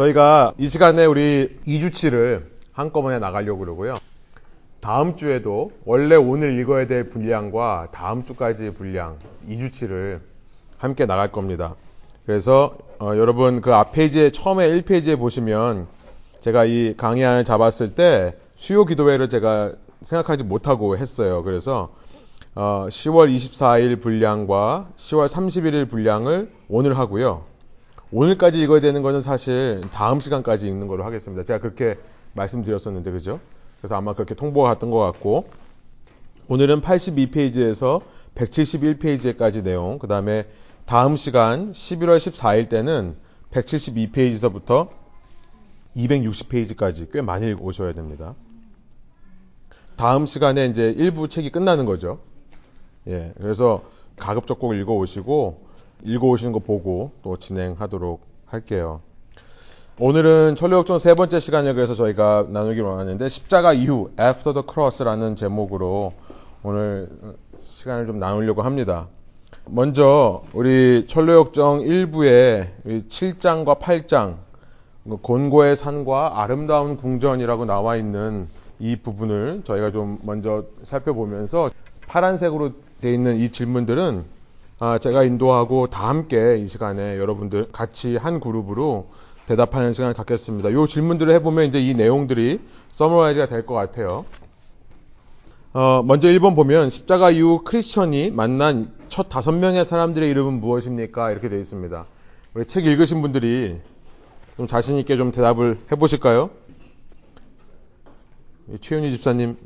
저희가 이 시간에 우리 2주치를 한꺼번에 나가려고 그러고요. 다음 주에도 원래 오늘 읽어야 될 분량과 다음 주까지의 분량 2주치를 함께 나갈 겁니다. 그래서 어, 여러분 그 앞 페이지에 처음에 1페이지에 보시면 제가 이 강의안을 잡았을 때 수요 기도회를 제가 생각하지 못하고 했어요. 그래서 어, 10월 24일 분량과 10월 31일 분량을 오늘 하고요. 오늘까지 읽어야 되는 거는 사실 다음 시간까지 읽는 걸로 하겠습니다. 제가 그렇게 말씀드렸었는데 그죠? 그래서 아마 그렇게 통보가 갔던 것 같고 오늘은 82페이지에서 171페이지까지 내용 그 다음에 다음 시간 11월 14일 때는 172페이지서부터 260페이지까지 꽤 많이 오셔야 됩니다. 다음 시간에 이제 일부 책이 끝나는 거죠. 예, 그래서 가급적 꼭 읽어 오시고 읽어 오시는 거 보고 또 진행하도록 할게요. 오늘은 천리역전 세 번째 시간을 그래서 저희가 나누기 원하는데 십자가 이후 After the Cross라는 제목으로 오늘 시간을 좀 나누려고 합니다. 먼저 우리 천로역정 1부에 7장과 8장 곤고의 산과 아름다운 궁전이라고 나와 있는 이 부분을 저희가 좀 먼저 살펴보면서 파란색으로 되어 있는 이 질문들은 아, 제가 인도하고 다 함께 이 시간에 여러분들 같이 한 그룹으로 대답하는 시간을 갖겠습니다. 이 질문들을 해보면 이제 이 내용들이 서머라이즈가 될 것 같아요. 어, 먼저 1번 보면 십자가 이후 크리스천이 만난 첫 다섯 명의 사람들의 이름은 무엇입니까? 이렇게 되어 있습니다. 우리 책 읽으신 분들이 좀 자신 있게 좀 대답을 해보실까요? 최윤희 집사님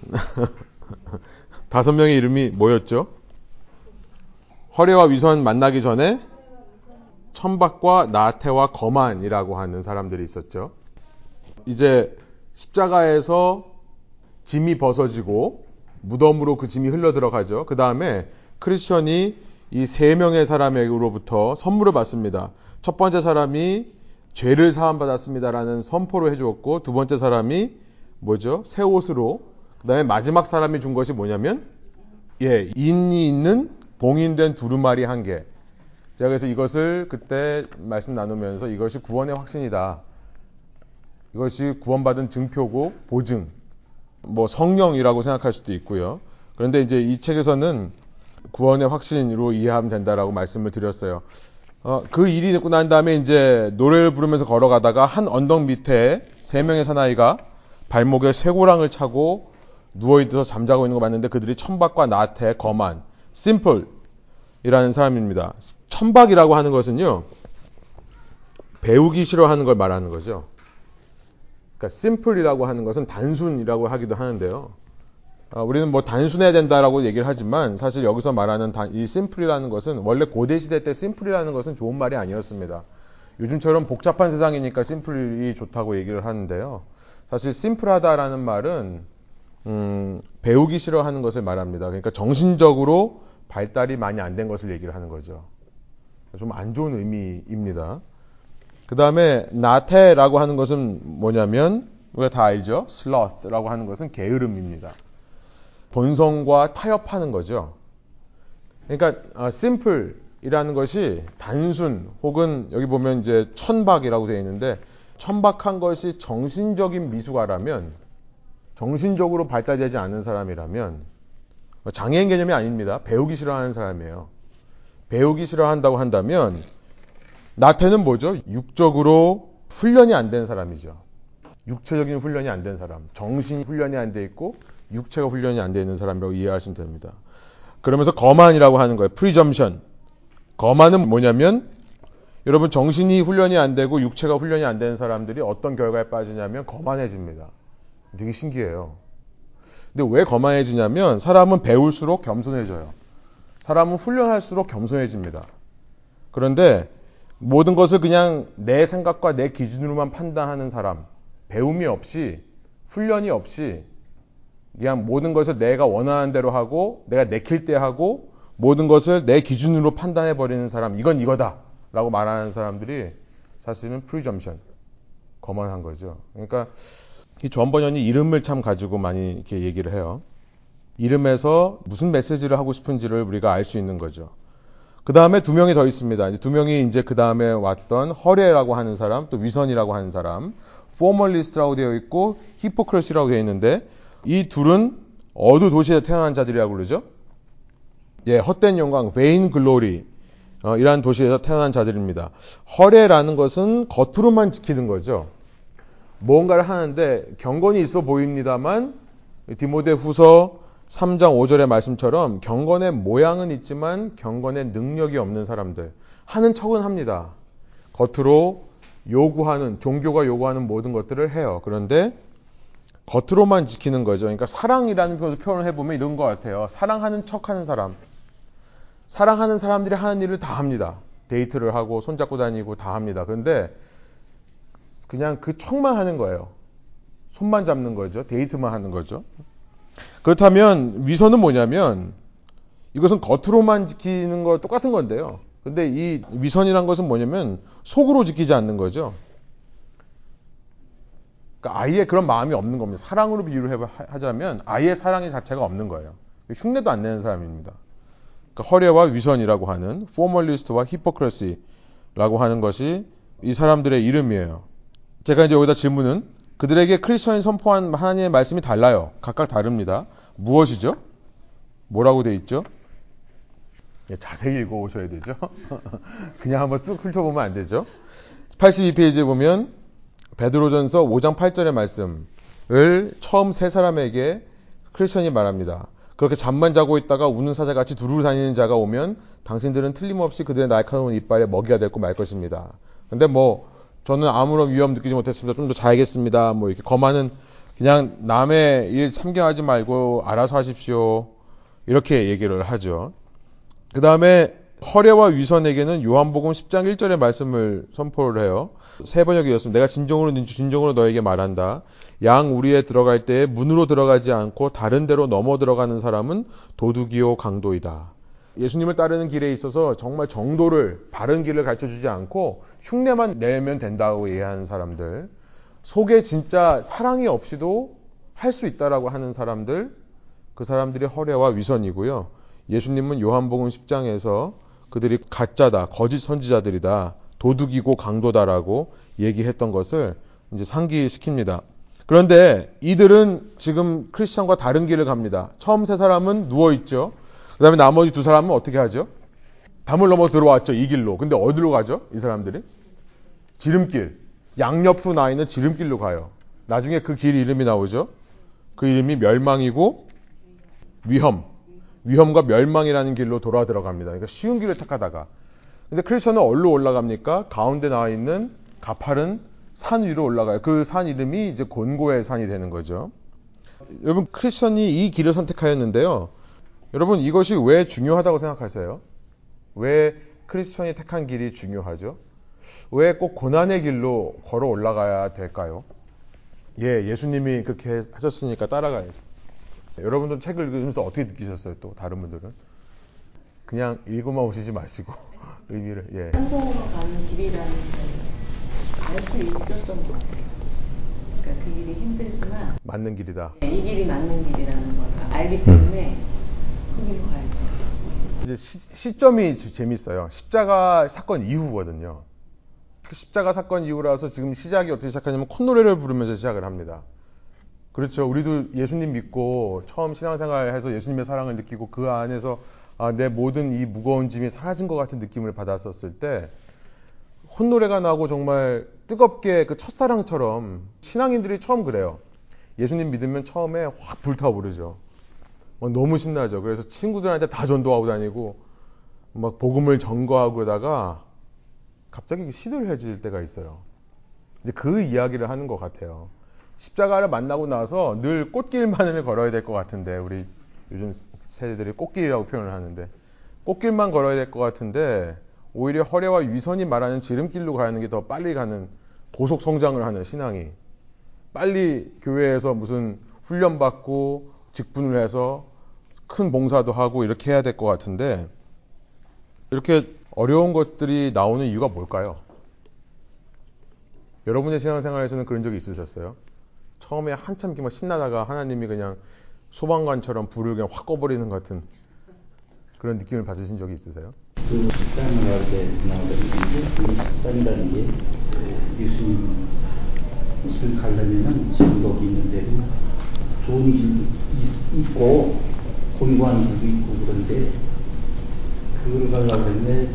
다섯 명의 이름이 뭐였죠? 허례와 위선 만나기 전에 천박과 나태와 거만이라고 하는 사람들이 있었죠. 이제 십자가에서 짐이 벗어지고 무덤으로 그 짐이 흘러 들어가죠. 그 다음에 크리스천이 이 세 명의 사람에게로부터 선물을 받습니다. 첫 번째 사람이 죄를 사함받았습니다라는 선포를 해주었고 두 번째 사람이 뭐죠? 새 옷으로 그 다음에 마지막 사람이 준 것이 뭐냐면 예, 인이 있는 봉인된 두루마리 한 개. 제가 그래서 이것을 그때 말씀 나누면서 이것이 구원의 확신이다. 이것이 구원받은 증표고 보증. 뭐 성령이라고 생각할 수도 있고요. 그런데 이제 이 책에서는 구원의 확신으로 이해하면 된다라고 말씀을 드렸어요. 어, 그 일이 있고 난 다음에 이제 노래를 부르면서 걸어가다가 한 언덕 밑에 세 명의 사나이가 발목에 쇠고랑을 차고 누워있어서 잠자고 있는 거 봤는데 그들이 천박과 나태, 거만, 심플이라는 사람입니다. 천박이라고 하는 것은요, 배우기 싫어하는 걸 말하는 거죠. 그러니까 심플이라고 하는 것은 단순이라고 하기도 하는데요. 어, 우리는 뭐 단순해야 된다라고 얘기를 하지만 사실 여기서 말하는 이 심플이라는 것은 원래 고대 시대 때 심플이라는 것은 좋은 말이 아니었습니다. 요즘처럼 복잡한 세상이니까 심플이 좋다고 얘기를 하는데요. 사실 심플하다라는 말은 음, 배우기 싫어하는 것을 말합니다. 그러니까 정신적으로 발달이 많이 안 된 것을 얘기를 하는 거죠. 좀 안 좋은 의미입니다. 그 다음에 나태라고 하는 것은 뭐냐면 우리가 다 알죠. 슬러스라고 하는 것은 게으름입니다. 본성과 타협하는 거죠. 그러니까 아, 심플이라는 것이 단순 혹은 여기 보면 이제 천박이라고 되어 있는데 천박한 것이 정신적인 미숙아라면 정신적으로 발달되지 않은 사람이라면 장애인 개념이 아닙니다. 배우기 싫어하는 사람이에요. 배우기 싫어한다고 한다면 나태는 뭐죠? 육적으로 훈련이 안 된 사람이죠. 육체적인 훈련이 안 된 사람, 정신 훈련이 안 돼 있고 육체가 훈련이 안 돼 있는 사람이라고 이해하시면 됩니다. 그러면서 거만이라고 하는 거예요. Presumption. 거만은 뭐냐면 여러분 정신이 훈련이 안 되고 육체가 훈련이 안 되는 사람들이 어떤 결과에 빠지냐면 거만해집니다. 되게 신기해요. 근데 왜 거만해지냐면 사람은 배울수록 겸손해져요. 사람은 훈련할수록 겸손해집니다. 그런데 모든 것을 그냥 내 생각과 내 기준으로만 판단하는 사람, 배움이 없이, 훈련이 없이, 그냥 모든 것을 내가 원하는 대로 하고, 내가 내킬 때 하고, 모든 것을 내 기준으로 판단해버리는 사람, 이건 이거다. 라고 말하는 사람들이 사실은 Presumption, 거만한 거죠. 그러니까 이 존 번연이 이름을 참 가지고 많이 이렇게 얘기를 해요. 이름에서 무슨 메시지를 하고 싶은지를 우리가 알 수 있는 거죠. 그 다음에 두 명이 더 있습니다. 두 명이 이제 그 다음에 왔던 허례라고 하는 사람, 또 위선이라고 하는 사람, 포멀리스트라고 되어 있고 히포크레시라고 되어 있는데 이 둘은 어두 도시에 태어난 자들이라고 그러죠. 예, 헛된 영광, 베인 글로리 어, 이러한 도시에서 태어난 자들입니다. 허례라는 것은 겉으로만 지키는 거죠. 뭔가를 하는데 경건이 있어 보입니다만 디모데 후서 3장 5절의 말씀처럼 경건의 모양은 있지만 경건의 능력이 없는 사람들 하는 척은 합니다. 겉으로 요구하는 종교가 요구하는 모든 것들을 해요. 그런데 겉으로만 지키는 거죠. 그러니까 사랑이라는 표현을 해보면 이런 것 같아요. 사랑하는 척 하는 사람, 사랑하는 사람들이 하는 일을 다 합니다. 데이트를 하고 손잡고 다니고 다 합니다. 그런데 그냥 그 척만 하는 거예요. 손만 잡는 거죠. 데이트만 하는 거죠. 그렇다면 위선은 뭐냐면 이것은 겉으로만 지키는 거 똑같은 건데요. 근데 이 위선이란 것은 뭐냐면 속으로 지키지 않는 거죠. 그러니까 아예 그런 마음이 없는 겁니다. 사랑으로 비유를 하자면 아예 사랑의 자체가 없는 거예요. 흉내도 안 내는 사람입니다. 그러니까 허례와 위선이라고 하는 포멀리스트와 히포크레시라고 하는 것이 이 사람들의 이름이에요. 제가 이제 여기다 질문은 그들에게 크리스천이 선포한 하나님의 말씀이 달라요. 각각 다릅니다. 무엇이죠? 뭐라고 돼 있죠? 예, 자세히 읽어 오셔야 되죠. 그냥 한번 쓱 훑어보면 안 되죠. 82페이지에 보면 베드로전서 5장 8절의 말씀을 처음 세 사람에게 크리스천이 말합니다. 그렇게 잠만 자고 있다가 우는 사자같이 두루 다니는 자가 오면 당신들은 틀림없이 그들의 날카로운 이빨에 먹이가 될고 말 것입니다. 근데 뭐 저는 아무런 위험 느끼지 못했습니다. 좀 더 자야겠습니다. 뭐 이렇게 거만은 그냥 남의 일 참견하지 말고 알아서 하십시오. 이렇게 얘기를 하죠. 그 다음에 허례와 위선에게는 요한복음 10장 1절의 말씀을 선포를 해요. 세 번역이 었습니다. 내가 진정으로 진정으로 너에게 말한다. 양 우리에 들어갈 때 문으로 들어가지 않고 다른 데로 넘어 들어가는 사람은 도둑이요 강도이다. 예수님을 따르는 길에 있어서 정말 정도를 바른 길을 가르쳐 주지 않고 흉내만 내면 된다고 이해하는 사람들, 속에 진짜 사랑이 없이도 할 수 있다라고 하는 사람들, 그 사람들이 허례와 위선이고요. 예수님은 요한복음 10장에서 그들이 가짜다, 거짓 선지자들이다, 도둑이고 강도다라고 얘기했던 것을 이제 상기시킵니다. 그런데 이들은 지금 크리스천과 다른 길을 갑니다. 처음 세 사람은 누워 있죠. 그 다음에 나머지 두 사람은 어떻게 하죠? 담을 넘어 들어왔죠. 이 길로. 근데 어디로 가죠? 이 사람들이? 지름길. 양옆으로 나 있는 지름길로 가요. 나중에 그 길 이름이 나오죠. 그 이름이 멸망이고 위험. 위험과 멸망이라는 길로 돌아 들어갑니다. 그러니까 쉬운 길을 택하다가. 근데 크리스천은 어디로 올라갑니까? 가운데 나와 있는 가파른 산 위로 올라가요. 그 산 이름이 이제 곤고의 산이 되는 거죠. 여러분 크리스천이 이 길을 선택하였는데요. 여러분 이것이 왜 중요하다고 생각하세요? 왜 크리스천이 택한 길이 중요하죠? 왜 꼭 고난의 길로 걸어 올라가야 될까요? 예, 예수님이 그렇게 하셨으니까 따라가야죠. 여러분들 책을 읽으면서 어떻게 느끼셨어요? 또 다른 분들은 그냥 읽고만 오시지 마시고 의미를 예. 성공으로 가는 길이라는 알수 있었던 것 같아요. 그러니까 그 길이 힘들지만 맞는 길이다. 네, 이 길이 맞는 길이라는 걸 알기 때문에 음. 그 길로 가야죠. 이제 시, 점이 재밌어요. 십자가 사건 이후거든요. 그 십자가 사건 이후라서 지금 시작이 어떻게 시작하냐면 콧노래를 부르면서 시작을 합니다. 그렇죠. 우리도 예수님 믿고 처음 신앙생활해서 예수님의 사랑을 느끼고 그 안에서 아, 내 모든 이 무거운 짐이 사라진 것 같은 느낌을 받았었을 때 콧노래가 나고 정말 뜨겁게 그 첫사랑처럼 신앙인들이 처음 그래요. 예수님 믿으면 처음에 확 불타오르죠. 막 너무 신나죠. 그래서 친구들한테 다 전도하고 다니고 막 복음을 전거하고 그러다가 갑자기 시들해질 때가 있어요. 근데 그 이야기를 하는 것 같아요. 십자가를 만나고 나서 늘 꽃길만을 걸어야 될 것 같은데 우리 요즘 세대들이 꽃길이라고 표현을 하는데 꽃길만 걸어야 될 것 같은데 오히려 허례와 위선이 말하는 지름길로 가는 게 더 빨리 가는 고속 성장을 하는 신앙이 빨리 교회에서 무슨 훈련받고 직분을 해서 큰 봉사도 하고 이렇게 해야 될 것 같은데 이렇게 어려운 것들이 나오는 이유가 뭘까요? 여러분의 신앙생활에서는 그런 적이 있으셨어요? 처음에 한참 막 신나다가 하나님이 그냥 소방관처럼 불을 그냥 확 꺼버리는 것 같은 그런 느낌을 받으신 적이 있으세요? 그 식상을 할때 나오던 건데 그 식상이라는 게 에, 예수님 을 가려면은 지금 거기 있는 대로 좋은 길도 있- 있고 곤고한 길도 있고 그런데 그걸 가려고 했는데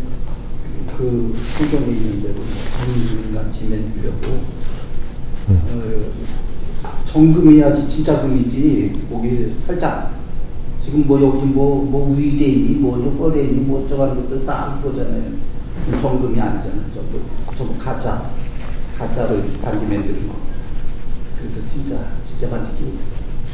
그 성경에 있는 대로 금을 같이 만들려고. 어, 정금이야지 진짜 금이지. 거기 살짝. 지금 뭐 여기 뭐, 뭐 위대니 뭐 뻘대니 뭐 어쩌고 하는 것들 다 이거잖아요. 정금이 아니잖아요 전부 전부 가짜. 가짜로 반지 만드는 거. 그래서 진짜 진짜 반지 끼고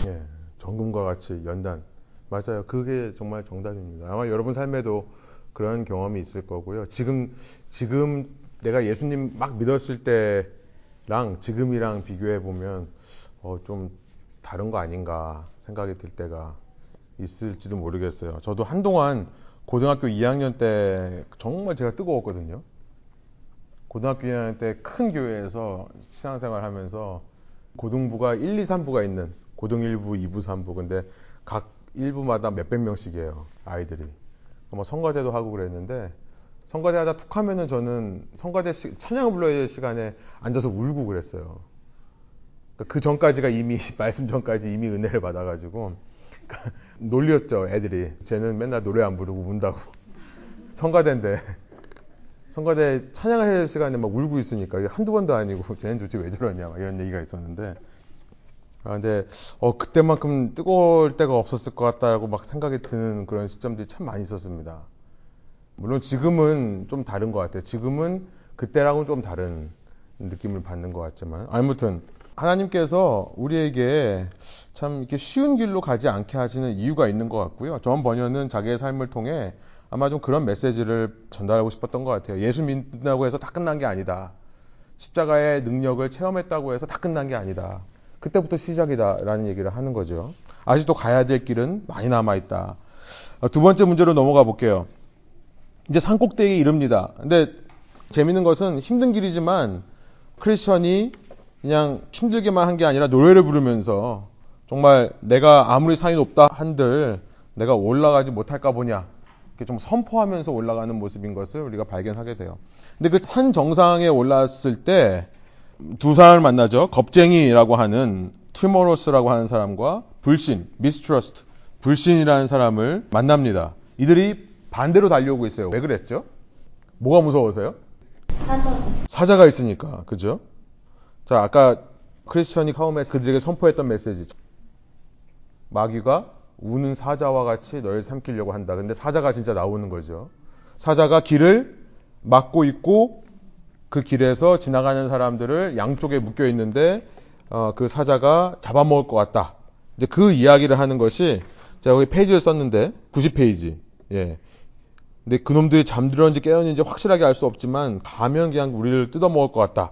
예, 정금과 같이 연단. 맞아요. 그게 정말 정답입니다. 아마 여러분 삶에도 그런 경험이 있을 거고요. 지금, 지금 내가 예수님 막 믿었을 때랑 지금이랑 비교해 보면, 어, 좀 다른 거 아닌가 생각이 들 때가 있을지도 모르겠어요. 저도 한동안 고등학교 2학년 때 정말 제가 뜨거웠거든요. 고등학교 2학년 때 큰 교회에서 신앙생활 하면서 고등부가 1, 2, 3부가 있는 고등 1부, 2부, 3부. 근데 각 1부마다 몇백 명씩이에요. 아이들이. 뭐 성가대도 하고 그랬는데 성가대 하다 툭 하면은 저는 성가대 시- 찬양을 불러야 될 시간에 앉아서 울고 그랬어요. 그러니까 그 전까지가 이미 말씀 전까지 이미 은혜를 받아가지고 그러니까 놀렸죠 애들이. 쟤는 맨날 노래 안 부르고 운다고. 성가대인데 성가대 찬양할 시간에 막 울고 있으니까 한두 번도 아니고 쟤는 도대체 왜 저러냐 막 이런 얘기가 있었는데 아 근데 어 그때만큼 뜨거울 때가 없었을 것 같다라고 막 생각이 드는 그런 시점들이 참 많이 있었습니다. 물론 지금은 좀 다른 것 같아요. 지금은 그때랑은 좀 다른 느낌을 받는 것 같지만 아무튼 하나님께서 우리에게 참 이렇게 쉬운 길로 가지 않게 하시는 이유가 있는 것 같고요. 존 번연은 자기의 삶을 통해 아마 좀 그런 메시지를 전달하고 싶었던 것 같아요. 예수 믿는다고 해서 다 끝난 게 아니다. 십자가의 능력을 체험했다고 해서 다 끝난 게 아니다. 그때부터 시작이다라는 얘기를 하는 거죠. 아직도 가야 될 길은 많이 남아 있다. 어, 두 번째 문제로 넘어가 볼게요. 이제 산 꼭대기에 이릅니다. 근데 재밌는 것은 힘든 길이지만 크리스천이 그냥 힘들게만 한 게 아니라 노래를 부르면서 정말 내가 아무리 산이 높다 한들 내가 올라가지 못할까 보냐 이렇게 좀 선포하면서 올라가는 모습인 것을 우리가 발견하게 돼요. 근데 그 산 정상에 올랐을 때 두 사람을 만나죠. 겁쟁이라고 하는 티모로스라고 하는 사람과 불신, 미스트러스트, 불신이라는 사람을 만납니다. 이들이 반대로 달려오고 있어요. 왜 그랬죠? 뭐가 무서워서요? 사전 사자가 있으니까, 그죠? 자, 아까 크리스천이 처음에 그들에게 선포했던 메시지. 마귀가 우는 사자와 같이 널 삼키려고 한다. 근데 사자가 진짜 나오는 거죠. 사자가 길을 막고 있고 그 길에서 지나가는 사람들을 양쪽에 묶여 있는데 어, 그 사자가 잡아먹을 것 같다. 이제 그 이야기를 하는 것이 제가 여기 페이지를 썼는데 90페이지. 예. 근데 그놈들이 잠들었는지 깨었는지 확실하게 알 수 없지만 가면 그냥 우리를 뜯어먹을 것 같다.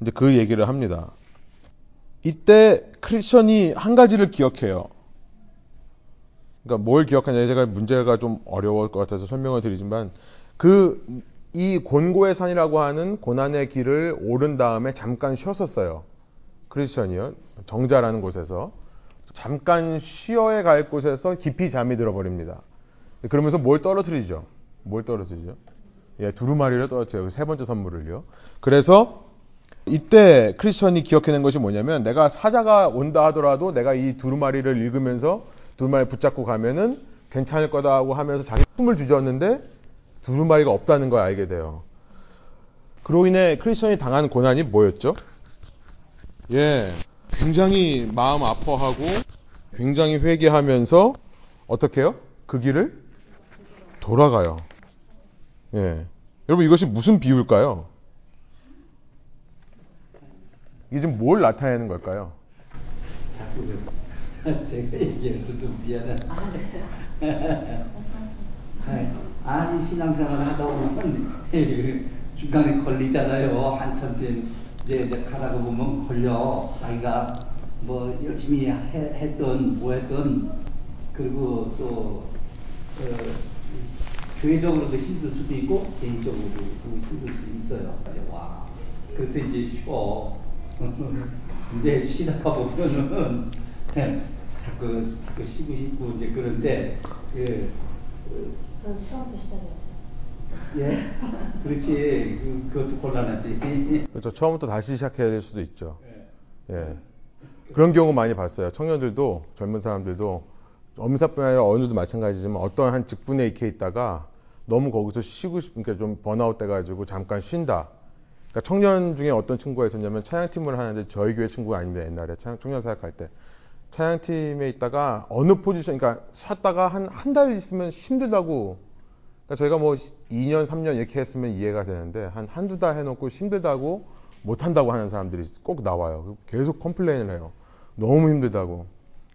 이제 그 얘기를 합니다. 이때 크리스천이 한 가지를 기억해요. 그러니까 뭘 기억하냐 제가 문제가 좀 어려울 것 같아서 설명을 드리지만 그 이 곤고의 산이라고 하는 고난의 길을 오른 다음에 잠깐 쉬었었어요. 크리스천이요. 정자라는 곳에서 잠깐 쉬어야 갈 곳에서 깊이 잠이 들어버립니다. 그러면서 뭘 떨어뜨리죠? 뭘 떨어뜨리죠? 예, 두루마리를 떨어뜨려요. 그세 번째 선물을요. 그래서 이때 크리스천이 기억해낸 것이 뭐냐면 내가 사자가 온다 하더라도 내가 이 두루마리를 읽으면서 두루마리 붙잡고 가면은 괜찮을 거다 하고 하면서 자기 숨을 뒤졌는데 두루마리가 없다는 걸 알게 돼요. 그로 인해 크리스천이 당한 고난이 뭐였죠? 예, 굉장히 마음 아파하고 굉장히 회개하면서 어떻게 해요? 그 길을 돌아가요. 예. 여러분 이것이 무슨 비유일까요? 이게 지금 뭘 나타내는 걸까요? 자꾸 그 제가 얘기해서 좀 미안해. 아 니 신앙생활 하다 보면 중간에 걸리잖아요. 한참쯤 이제, 이제 가다가 보면 걸려. 자기가 뭐 열심히 해, 했던 뭐 했던 그리고 또 어, 교회적으로도 힘들 수도 있고 개인적으로도 힘들 수도 있어요. 와 그래서 이제 쉬어. 이제 쉬다가 보면은 자꾸 자꾸 쉬고 싶고 이제 그런데 그 그래서 처음부터 시작해요. 예, 그렇지. 그, 그것도 곤란하지. 그렇죠. 처음부터 다시 시작해야 될 수도 있죠. 예. 예. 그런 경우 많이 봤어요. 청년들도 젊은 사람들도 엄사뿐 아니라 어느도 마찬가지지만 어떤 한 직분에 익혀 있다가 너무 거기서 쉬고 싶으니까 좀 번아웃 돼가지고 잠깐 쉰다. 그러니까 청년 중에 어떤 친구가 있었냐면 차양팀을 하는데 저희 교회 친구가 아닙니다. 옛날에 차- 청년 사역할 때 찬양팀에 있다가 어느 포지션, 그러니까 쉬었다가 한 한 달 있으면 힘들다고. 그러니까 저희가 뭐 2년, 3년 이렇게 했으면 이해가 되는데 한 한두 달 해놓고 힘들다고 못 한다고 하는 사람들이 꼭 나와요. 계속 complain을 해요. 너무 힘들다고.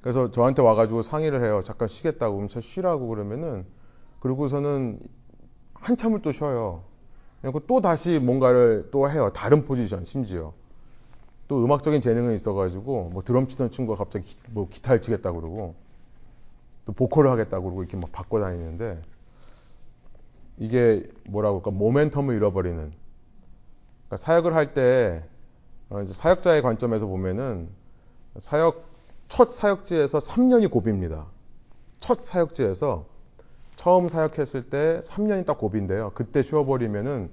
그래서 저한테 와가지고 상의를 해요. 잠깐 쉬겠다고. 그럼 저 쉬라고 그러면은 그러고서는 한참을 또 쉬어요. 그리고 또 다시 뭔가를 또 해요. 다른 포지션 심지어. 또 음악적인 재능은 있어가지고 뭐 드럼 치던 친구가 갑자기 기, 뭐 기타를 치겠다고 그러고 또 보컬을 하겠다고 그러고 이렇게 막 바꿔 다니는데 이게 뭐라고 할까 모멘텀을 잃어버리는 그러니까 사역을 할때 어, 사역자의 관점에서 보면은 사역 첫 사역지에서 3년이 고비입니다. 첫 사역지에서 처음 사역했을 때 3년이 딱 고비인데요. 그때 쉬어버리면은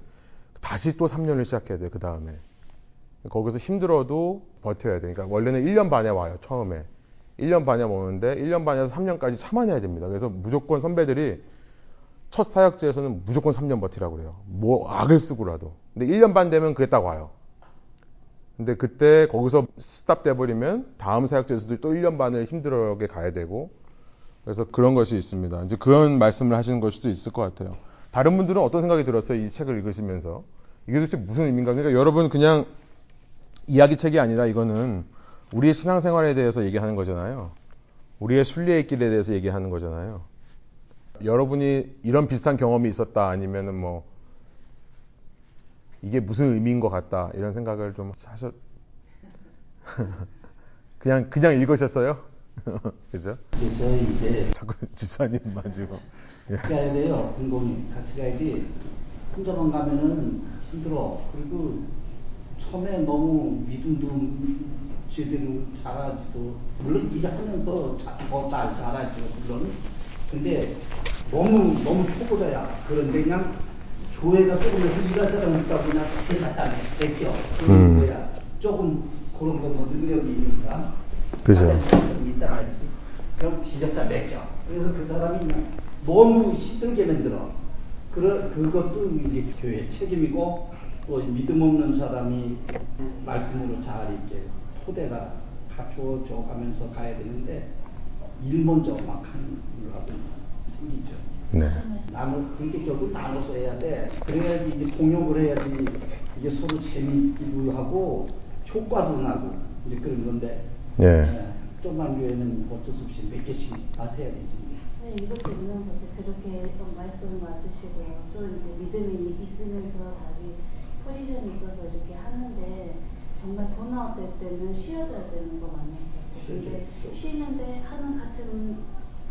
다시 또 3년을 시작해야 돼요. 그 다음에 거기서 힘들어도 버텨야 돼. 그러니까 원래는 1년 반에 와요. 처음에 1년 반에 오는데 1년 반에서 3년까지 참아내야 됩니다. 그래서 무조건 선배들이 첫 사역지에서는 무조건 3년 버티라고 그래요. 뭐 악을 쓰고라도. 근데 1년 반 되면 그게 딱 와요. 근데 그때 거기서 스탑 돼버리면 다음 사역지에서도 또 1년 반을 힘들게 가야 되고 그래서 그런 것이 있습니다. 이제 그런 말씀을 하시는 걸 수도 있을 것 같아요. 다른 분들은 어떤 생각이 들었어요? 이 책을 읽으시면서. 이게 도대체 무슨 의미인가? 그러니까 여러분 그냥 이야기 책이 아니라 이거는 우리의 신앙생활에 대해서 얘기하는 거잖아요. 우리의 순례의 길에 대해서 얘기하는 거잖아요. 여러분이 이런 비슷한 경험이 있었다 아니면은 뭐 이게 무슨 의미인 것 같다 이런 생각을 좀 하셨 그냥 그냥 읽으셨어요? 그죠? 그래서 이제 자꾸 집사님 만 지금 예. 가야 돼요. 공공이 같이 가야지. 혼자만 가면은 힘들어. 그리고 처음에 너무 믿음도 제대로 잘하지도 물론 일하면서 더 잘 잘하죠. 물론. 근데 너무 너무 초보자야. 그런데 그냥 교회가 조금해서 일할 사람 없다 그냥 내켜. 음. 그런 거야. 조금 그런 거뭐 능력이 있으니까. 그죠. 말이지. 그럼 뒤졌다 맡겨. 그래서 그 사람이 너무 힘들게 만들어. 그러, 그것도 이제 교회 책임이고 또 믿음 없는 사람이 말씀으로 잘 이렇게 토대가 갖추어져 가면서 가야 되는데 일 먼저 막 하는 일하고 생기죠. 네. 나눠 그렇게 결국 나눠서 해야 돼. 그래야지 이제 공욕을 해야지 이게 서로 재미있기도 하고 효과도 나고 이제 그런 건데. 예. 예, 조그만 교회는 어쩔 수 없이 몇 개씩 맡아야 되지. 네, 이것도 있는 거죠. 그렇게 좀 말씀 맞으시고요. 또 이제 믿음이 있으면서 자기 포지션이 있어서 이렇게 하는데 정말 번아웃 될 때는 쉬어줘야 되는 거 맞는 것 같아요. 근데. 쉬는데 하는 같은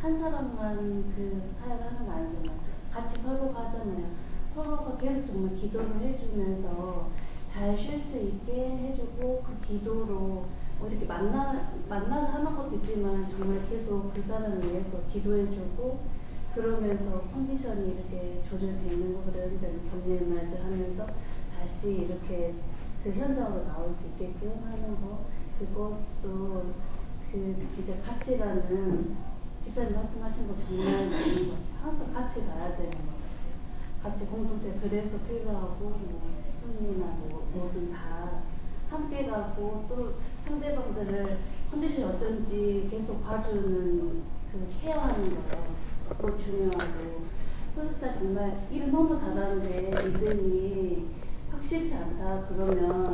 한 사람만 그 사역을 하는 거 아니잖아요. 같이 서로 가잖아요. 서로가 계속 정말 기도를 해주면서 잘 쉴 수 있게 해주고 그 기도로 뭐 이렇게 만나 만나서 하는 것도 있지만 정말 계속 그 사람을 위해서 기도해주고 그러면서 컨디션이 이렇게 조절되는 거 그런데 격려의 말들 하면서 다시 이렇게 그 현장으로 나올 수 있게끔 하는 거 그것도 그 진짜 가는 집사님 말씀하신 거 정말 맞는 것 같아요. 항상 같이 가야 되는 것 같아요. 같이 공동체 그래서 필요하고 뭐 순위나 뭐 뭐든 다 함께 가고 또 상대방들을 컨디션 어쩐지 계속 봐주는 그 케어하는 거요. 그거 중요하고 소속사 정말 일을 너무 잘하는데 믿음이 확실치 않다 그러면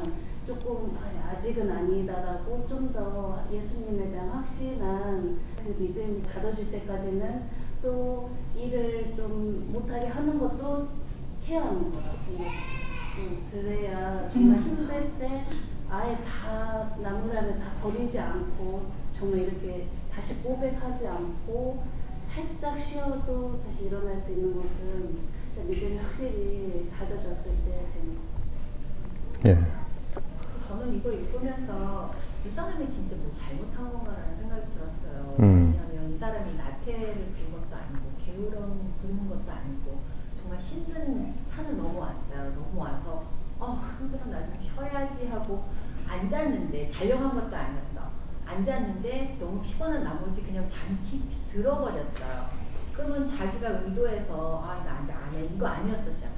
조금 아, 아직은 아니다라고 좀 더 예수님에 대한 확실한 그 믿음이 가져질 때까지는 또 일을 좀 못하게 하는 것도 케어하는 거라고 생각해요. 음, 그래야 정말 힘들 때 아예 다 사람을 다 버리지 않고 정말 이렇게 다시 고백하지 않고 살짝 쉬어도 다시 일어날 수 있는 것은 믿음이 확실히 다져졌을 때 되는 것 같아요. 예. 저는 이거 읽으면서 이 사람이 진짜 뭐 잘못한 건가라는 생각이 들었어요. 음. 왜냐하면 이 사람이 나태를 부른 것도 아니고 게으름 부른 것도 아니고 정말 힘든 산을 넘어왔어요. 넘어와서 어 힘들어 나 좀 쉬어야지 하고 앉았는데 자려고 한 것도 아니었어. 앉았는데 너무 피곤한 나머지 그냥 잠 깊이 들어버렸어요. 그러면 자기가 의도해서 아 나 이제 안 해. 이거 아니었었잖아요. 또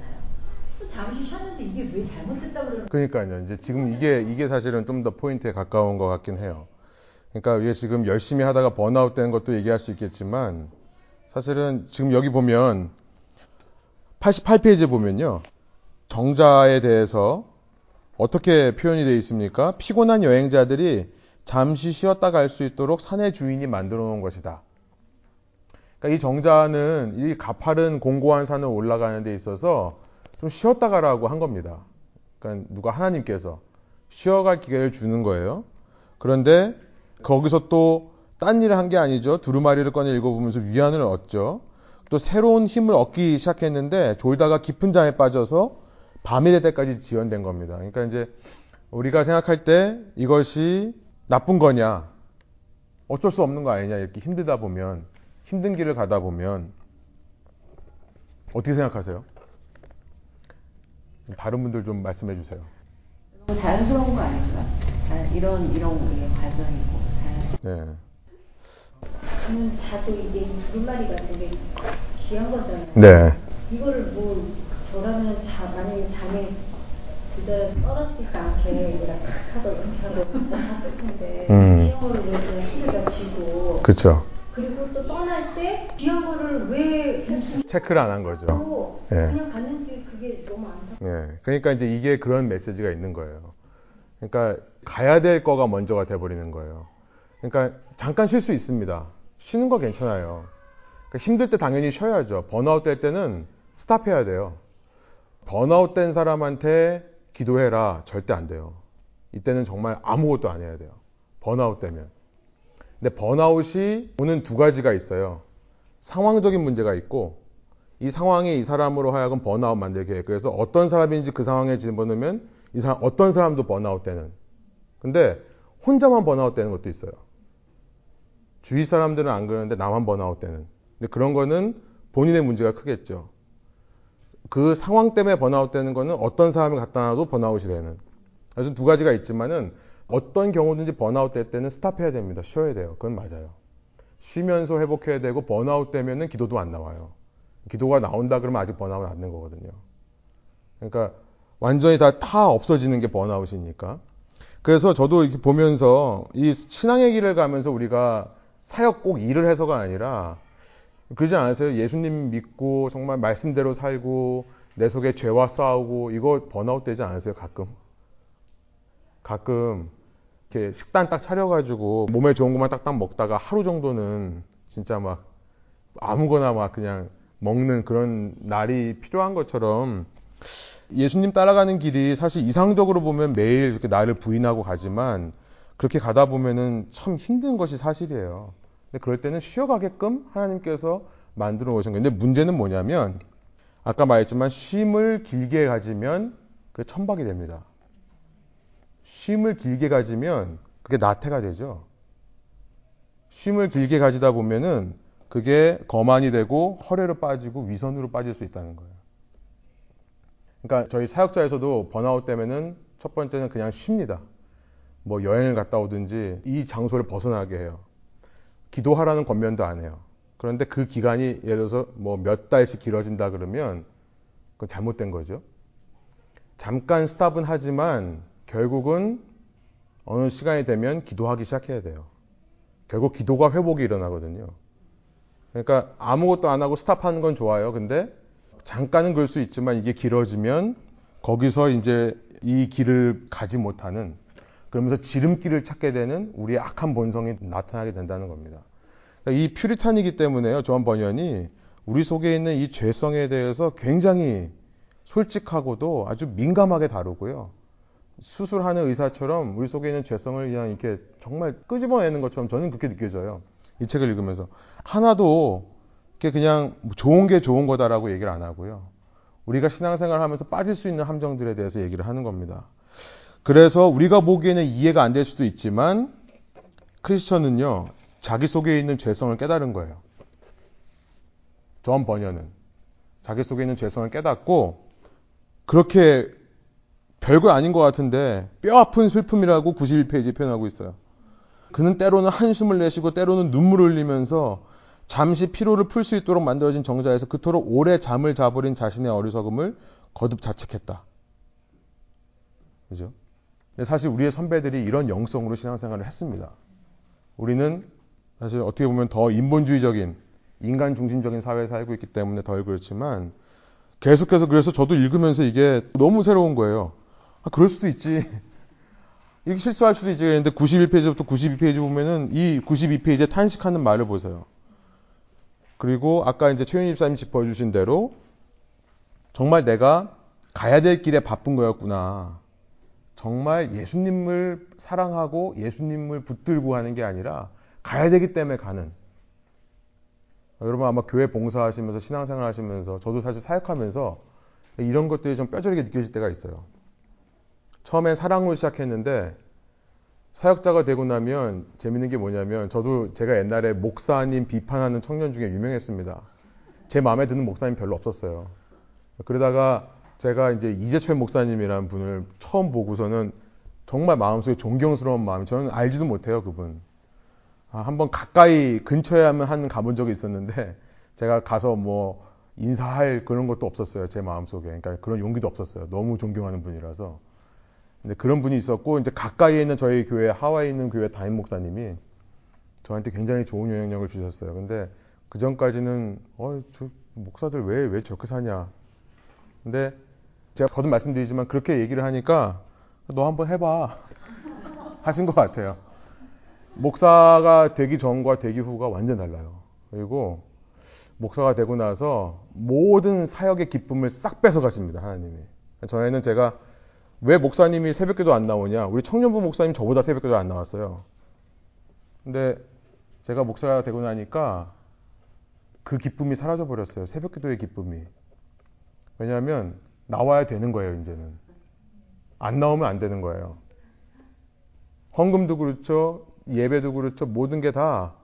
잠시 쉬었는데 이게 왜 잘못됐다고 그러는 그러니까요. 이제 지금 이게 이게 사실은 좀 더 포인트에 가까운 것 같긴 해요. 그러니까 이게 지금 열심히 하다가 번아웃 되는 것도 얘기할 수 있겠지만 사실은 지금 여기 보면 88페이지에 보면요. 정자에 대해서 어떻게 표현이 되어 있습니까? 피곤한 여행자들이 잠시 쉬었다 갈 수 있도록 산의 주인이 만들어 놓은 것이다. 그러니까 이 정자는 이 가파른 공고한 산을 올라가는 데 있어서 좀 쉬었다 가라고 한 겁니다. 그러니까 누가 하나님께서 쉬어갈 기회를 주는 거예요. 그런데 거기서 또 딴 일을 한 게 아니죠. 두루마리를 꺼내 읽어보면서 위안을 얻죠. 또 새로운 힘을 얻기 시작했는데 졸다가 깊은 잠에 빠져서 밤이 될 때까지 지연된 겁니다. 그러니까 이제 우리가 생각할 때 이것이 나쁜 거냐, 어쩔 수 없는 거 아니냐 이렇게 힘들다 보면 힘든 길을 가다 보면 어떻게 생각하세요? 다른 분들 좀 말씀해 주세요. 너무 자연스러운 거 아닌가? 자, 이런 이런 우리의 과정이고 자연스러운. 네. 저는 자도 이게 두루마리가 되게 귀한 거잖아요. 네. 이거를 뭐 저라면 자 만약에 잠에 그대로 떨어지지 않게 내가 탁 하고 이렇게 하고 잤을 텐데 음. 귀한 거를 왜 힘들다 쥐고 그쵸. 그리고 또 떠날 때 귀한 거를 왜 체크를 안 한 거죠. 예. 그냥 갔는지 그게 너무 안타깝고 예. 그러니까 이제 이게 그런 메시지가 있는 거예요. 그러니까 가야 될 거가 먼저가 돼버리는 거예요. 그러니까 잠깐 쉴 수 있습니다. 쉬는 거 괜찮아요. 그러니까 힘들 때 당연히 쉬어야죠. 번아웃 될 때는 스탑해야 돼요. 번아웃 된 사람한테 기도해라. 절대 안 돼요. 이때는 정말 아무것도 안 해야 돼요. 번아웃 되면. 근데 번아웃이 오는 두 가지가 있어요. 상황적인 문제가 있고 이 상황이 이 사람으로 하여금 번아웃 만들게 해요. 그래서 어떤 사람인지 그 상황에 집어넣으면 이 사람 어떤 사람도 번아웃 되는. 근데 혼자만 번아웃 되는 것도 있어요. 주위 사람들은 안 그러는데 나만 번아웃 되는. 근데 그런 거는 본인의 문제가 크겠죠. 그 상황 때문에 번아웃 되는 거는 어떤 사람을 갖다 놔도 burnout이 되는. 아주 두 가지가 있지만은 어떤 경우든지 번아웃 될 때는 stop해야 됩니다. 쉬어야 돼요. 그건 맞아요. 쉬면서 회복해야 되고 번아웃 되면은 기도도 안 나와요. 기도가 나온다 그러면 아직 번아웃 안 된 거거든요. 그러니까 완전히 다, 타 없어지는 게 번아웃이니까. 그래서 저도 이렇게 보면서 이 신앙의 길을 가면서 우리가 사역 꼭 일을 해서가 아니라 그러지 않으세요? 예수님 믿고 정말 말씀대로 살고 내 속에 죄와 싸우고 이거 번아웃 되지 않으세요? 가끔. 가끔 이렇게 식단 딱 차려가지고 몸에 좋은 것만 딱딱 먹다가 하루 정도는 진짜 막 아무거나 막 그냥 먹는 그런 날이 필요한 것처럼 예수님 따라가는 길이 사실 이상적으로 보면 매일 이렇게 나를 부인하고 가지만 그렇게 가다 보면은 참 힘든 것이 사실이에요. 근데 그럴 때는 쉬어가게끔 하나님께서 만들어 오신 거예요. 근데 문제는 뭐냐면 아까 말했지만 쉼을 길게 가지면 그게 천박이 됩니다. 쉼을 길게 가지면 그게 나태가 되죠. 쉼을 길게 가지다 보면은 그게 거만이 되고 허례로 빠지고 위선으로 빠질 수 있다는 거예요. 그러니까 저희 사역자에서도 번아웃 때문에는 첫 번째는 그냥 쉽니다. 뭐 여행을 갔다 오든지 이 장소를 벗어나게 해요. 기도하라는 권면도 안 해요. 그런데 그 기간이 예를 들어서 뭐 몇 달씩 길어진다 그러면 그건 잘못된 거죠. 잠깐 스탑은 하지만 결국은 어느 시간이 되면 기도하기 시작해야 돼요. 결국 기도가 회복이 일어나거든요. 그러니까 아무것도 안 하고 스탑하는 건 좋아요. 근데 잠깐은 그럴 수 있지만 이게 길어지면 거기서 이제 이 길을 가지 못하는 그러면서 지름길을 찾게 되는 우리의 악한 본성이 나타나게 된다는 겁니다. 그러니까 이 퓨리탄이기 때문에요. 조한 번연이 우리 속에 있는 이 죄성에 대해서 굉장히 솔직하고도 아주 민감하게 다루고요. 수술하는 의사처럼 우리 속에 있는 죄성을 그냥 이렇게 정말 끄집어내는 것처럼 저는 그렇게 느껴져요. 이 책을 읽으면서. 하나도 이렇게 그냥 좋은 게 좋은 거다라고 얘기를 안 하고요. 우리가 신앙생활 하면서 빠질 수 있는 함정들에 대해서 얘기를 하는 겁니다. 그래서 우리가 보기에는 이해가 안 될 수도 있지만 크리스천은요, 자기 속에 있는 죄성을 깨달은 거예요. 존 번연은. 자기 속에 있는 죄성을 깨닫고 그렇게 별거 아닌 것 같은데 뼈 아픈 슬픔이라고 91페이지 표현하고 있어요. 그는 때로는 한숨을 내쉬고 때로는 눈물을 흘리면서 잠시 피로를 풀 수 있도록 만들어진 정자에서 그토록 오래 잠을 자버린 자신의 어리석음을 거듭 자책했다. 그죠? 사실 우리의 선배들이 이런 영성으로 신앙생활을 했습니다. 우리는 사실 어떻게 보면 더 인본주의적인 인간 중심적인 사회에 살고 있기 때문에 덜 그렇지만 계속해서 그래서 저도 읽으면서 이게 너무 새로운 거예요. 아, 그럴 수도 있지. 이렇게 실수할 수도 있지. 근데 91페이지부터 92페이지 보면은 이 92페이지에 탄식하는 말을 보세요. 그리고 아까 이제 최윤희 집사님 짚어주신 대로 정말 내가 가야 될 길에 바쁜 거였구나. 정말 예수님을 사랑하고 예수님을 붙들고 하는 게 아니라 가야 되기 때문에 가는. 여러분 아마 교회 봉사하시면서 신앙생활 하시면서 저도 사실 사역하면서 이런 것들이 좀 뼈저리게 느껴질 때가 있어요. 처음엔 사랑으로 시작했는데 사역자가 되고 나면 재밌는 게 뭐냐면 저도 제가 옛날에 목사님 비판하는 청년 중에 유명했습니다. 제 마음에 드는 목사님 별로 없었어요. 그러다가 제가 이제 이재철 목사님이라는 분을 처음 보고서는 정말 마음속에 존경스러운 마음이 저는 알지도 못해요 그분. 아, 한번 가까이 근처에 한 가본 적이 있었는데 제가 가서 뭐 인사할 그런 것도 없었어요 제 마음속에. 그러니까 그런 용기도 없었어요. 너무 존경하는 분이라서. 근데 그런 분이 있었고 이제 가까이에 있는 저희 교회 하와이에 있는 교회 담임 목사님이 저한테 굉장히 좋은 영향력을 주셨어요. 근데 그 전까지는 어 저 목사들 왜 왜 저렇게 사냐. 근데 제가 거듭 말씀드리지만 그렇게 얘기를 하니까 너 한번 해봐 하신 것 같아요. 목사가 되기 전과 되기 후가 완전 달라요. 그리고 목사가 되고 나서 모든 사역의 기쁨을 싹 뺏어 가십니다. 하나님이. 저희는 제가 왜 목사님이 새벽기도 안 나오냐? 우리 청년부 목사님 저보다 새벽기도 안 나왔어요. 근데 제가 목사가 되고 나니까 그 기쁨이 사라져 버렸어요. 새벽기도의 기쁨이. 왜냐하면 나와야 되는 거예요, 이제는. 안 나오면 안 되는 거예요. 헌금도 그렇죠. 예배도 그렇죠. 모든 게 다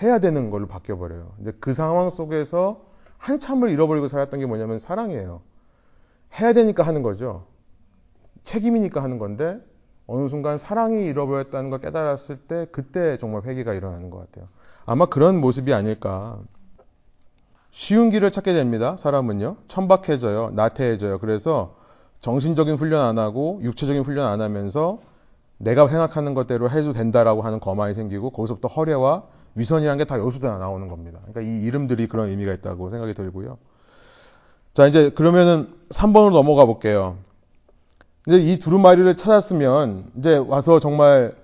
해야 되는 걸로 바뀌어 버려요. 근데 그 상황 속에서 한참을 잃어버리고 살았던 게 뭐냐면 사랑이에요. 해야 되니까 하는 거죠. 책임이니까 하는 건데 어느 순간 사랑이 잃어버렸다는 걸 깨달았을 때 그때 정말 회개가 일어나는 것 같아요. 아마 그런 모습이 아닐까. 쉬운 길을 찾게 됩니다. 사람은요. 천박해져요. 나태해져요. 그래서 정신적인 훈련 안 하고 육체적인 훈련 안 하면서 내가 생각하는 것대로 해도 된다라고 하는 거만이 생기고 거기서부터 허례와 위선이라는 게다 여기서부터 나오는 겁니다. 그러니까 이 이름들이 그런 의미가 있다고 생각이 들고요. 자, 이제 그러면은 3번으로 넘어가 볼게요. 이제 이 두루마리를 찾았으면 이제 와서 정말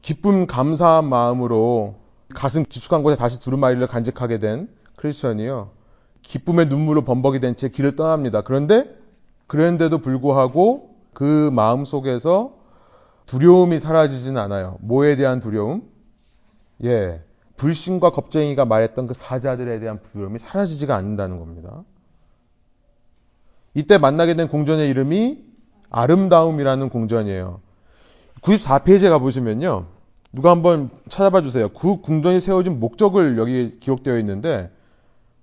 기쁨 감사한 마음으로 가슴 깊숙한 곳에 다시 두루마리를 간직하게 된 크리스천이요. 기쁨의 눈물로 범벅이 된 채 길을 떠납니다. 그런데 그랬는데도 불구하고 그 마음 속에서 두려움이 사라지진 않아요. 뭐에 대한 두려움? 예. 불신과 겁쟁이가 말했던 그 사자들에 대한 두려움이 사라지지가 않는다는 겁니다. 이때 만나게 된 궁전의 이름이 아름다움이라는 궁전이에요. 94페이지에 가보시면요. 누가 한번 찾아봐 주세요. 그 궁전이 세워진 목적을 여기 기록되어 있는데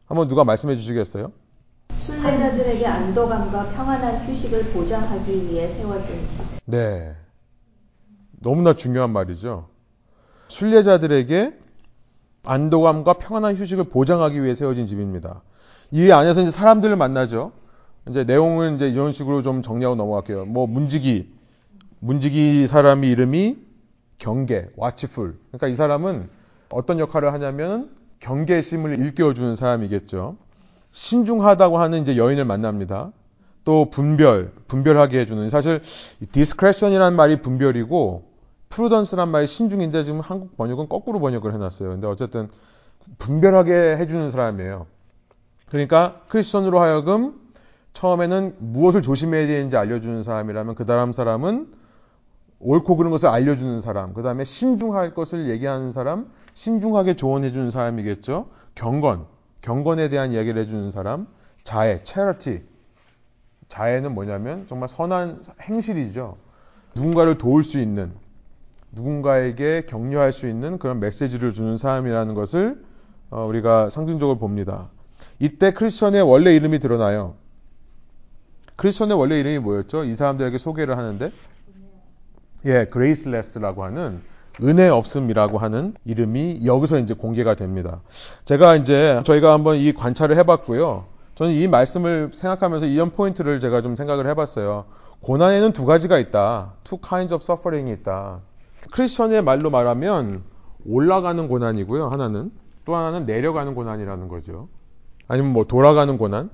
한번 누가 말씀해 주시겠어요? 순례자들에게 안도감과 평안한 휴식을 보장하기 위해 세워진 집. 네. 너무나 중요한 말이죠. 순례자들에게 안도감과 평안한 휴식을 보장하기 위해 세워진 집입니다. 이 안에서 이제 사람들을 만나죠. 이제 내용은 이제 이런 식으로 좀 정리하고 넘어갈게요. 뭐 문지기, 문지기 사람이 이름이 경계, watchful. 그러니까 이 사람은 어떤 역할을 하냐면 경계심을 일깨워주는 사람이겠죠. 신중하다고 하는 이제 여인을 만납니다. 또 분별, 분별하게 해주는 사실 discretion이라는 말이 분별이고 prudence란 말이 신중인데 지금 한국 번역은 거꾸로 번역을 해놨어요. 근데 어쨌든 분별하게 해주는 사람이에요. 그러니까 크리스천으로 하여금 처음에는 무엇을 조심해야 되는지 알려주는 사람이라면 그 다음 사람은 옳고 그른 것을 알려주는 사람, 그 다음에 신중할 것을 얘기하는 사람, 신중하게 조언해주는 사람이겠죠. 경건, 경건에 대한 이야기를 해주는 사람, 자애, charity. 자애는 뭐냐면 정말 선한 행실이죠. 누군가를 도울 수 있는, 누군가에게 격려할 수 있는 그런 메시지를 주는 사람이라는 것을 어, 우리가 상징적으로 봅니다. 이때 크리스천의 원래 이름이 드러나요. 크리스천의 원래 이름이 뭐였죠? 이 사람들에게 소개를 하는데 예, Graceless라고 하는 은혜 없음이라고 하는 이름이 여기서 이제 공개가 됩니다. 제가 이제 저희가 한번 이 관찰을 해봤고요. 저는 이 말씀을 생각하면서 이런 포인트를 제가 좀 생각을 해봤어요. 고난에는 두 가지가 있다. Two kinds of suffering이 있다. 크리스천의 말로 말하면 올라가는 고난이고요. 하나는 또 하나는 내려가는 고난이라는 거죠. 아니면 뭐 돌아가는 고난,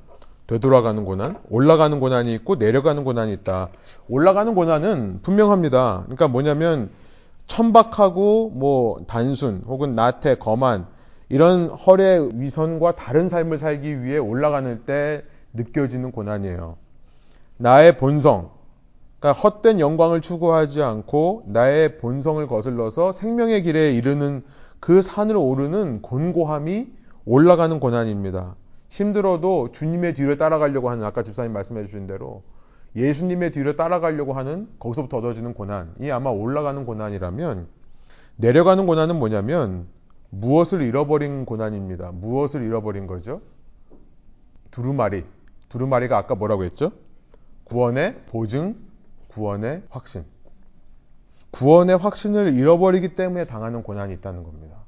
되돌아가는 고난, 올라가는 고난이 있고 내려가는 고난이 있다. 올라가는 고난은 분명합니다. 그러니까 뭐냐면 천박하고 뭐 단순 혹은 나태, 거만 이런 헐의 위선과 다른 삶을 살기 위해 올라가는 때 느껴지는 고난이에요. 나의 본성, 그러니까 헛된 영광을 추구하지 않고 나의 본성을 거슬러서 생명의 길에 이르는 그 산을 오르는 곤고함이 올라가는 고난입니다. 힘들어도 주님의 뒤를 따라가려고 하는 아까 집사님 말씀해 주신 대로 예수님의 뒤를 따라가려고 하는 거기서부터 얻어지는 고난이 아마 올라가는 고난이라면 내려가는 고난은 뭐냐면 무엇을 잃어버린 고난입니다. 무엇을 잃어버린 거죠? 두루마리. 두루마리가 아까 뭐라고 했죠? 구원의 보증, 구원의 확신. 구원의 확신을 잃어버리기 때문에 당하는 고난이 있다는 겁니다.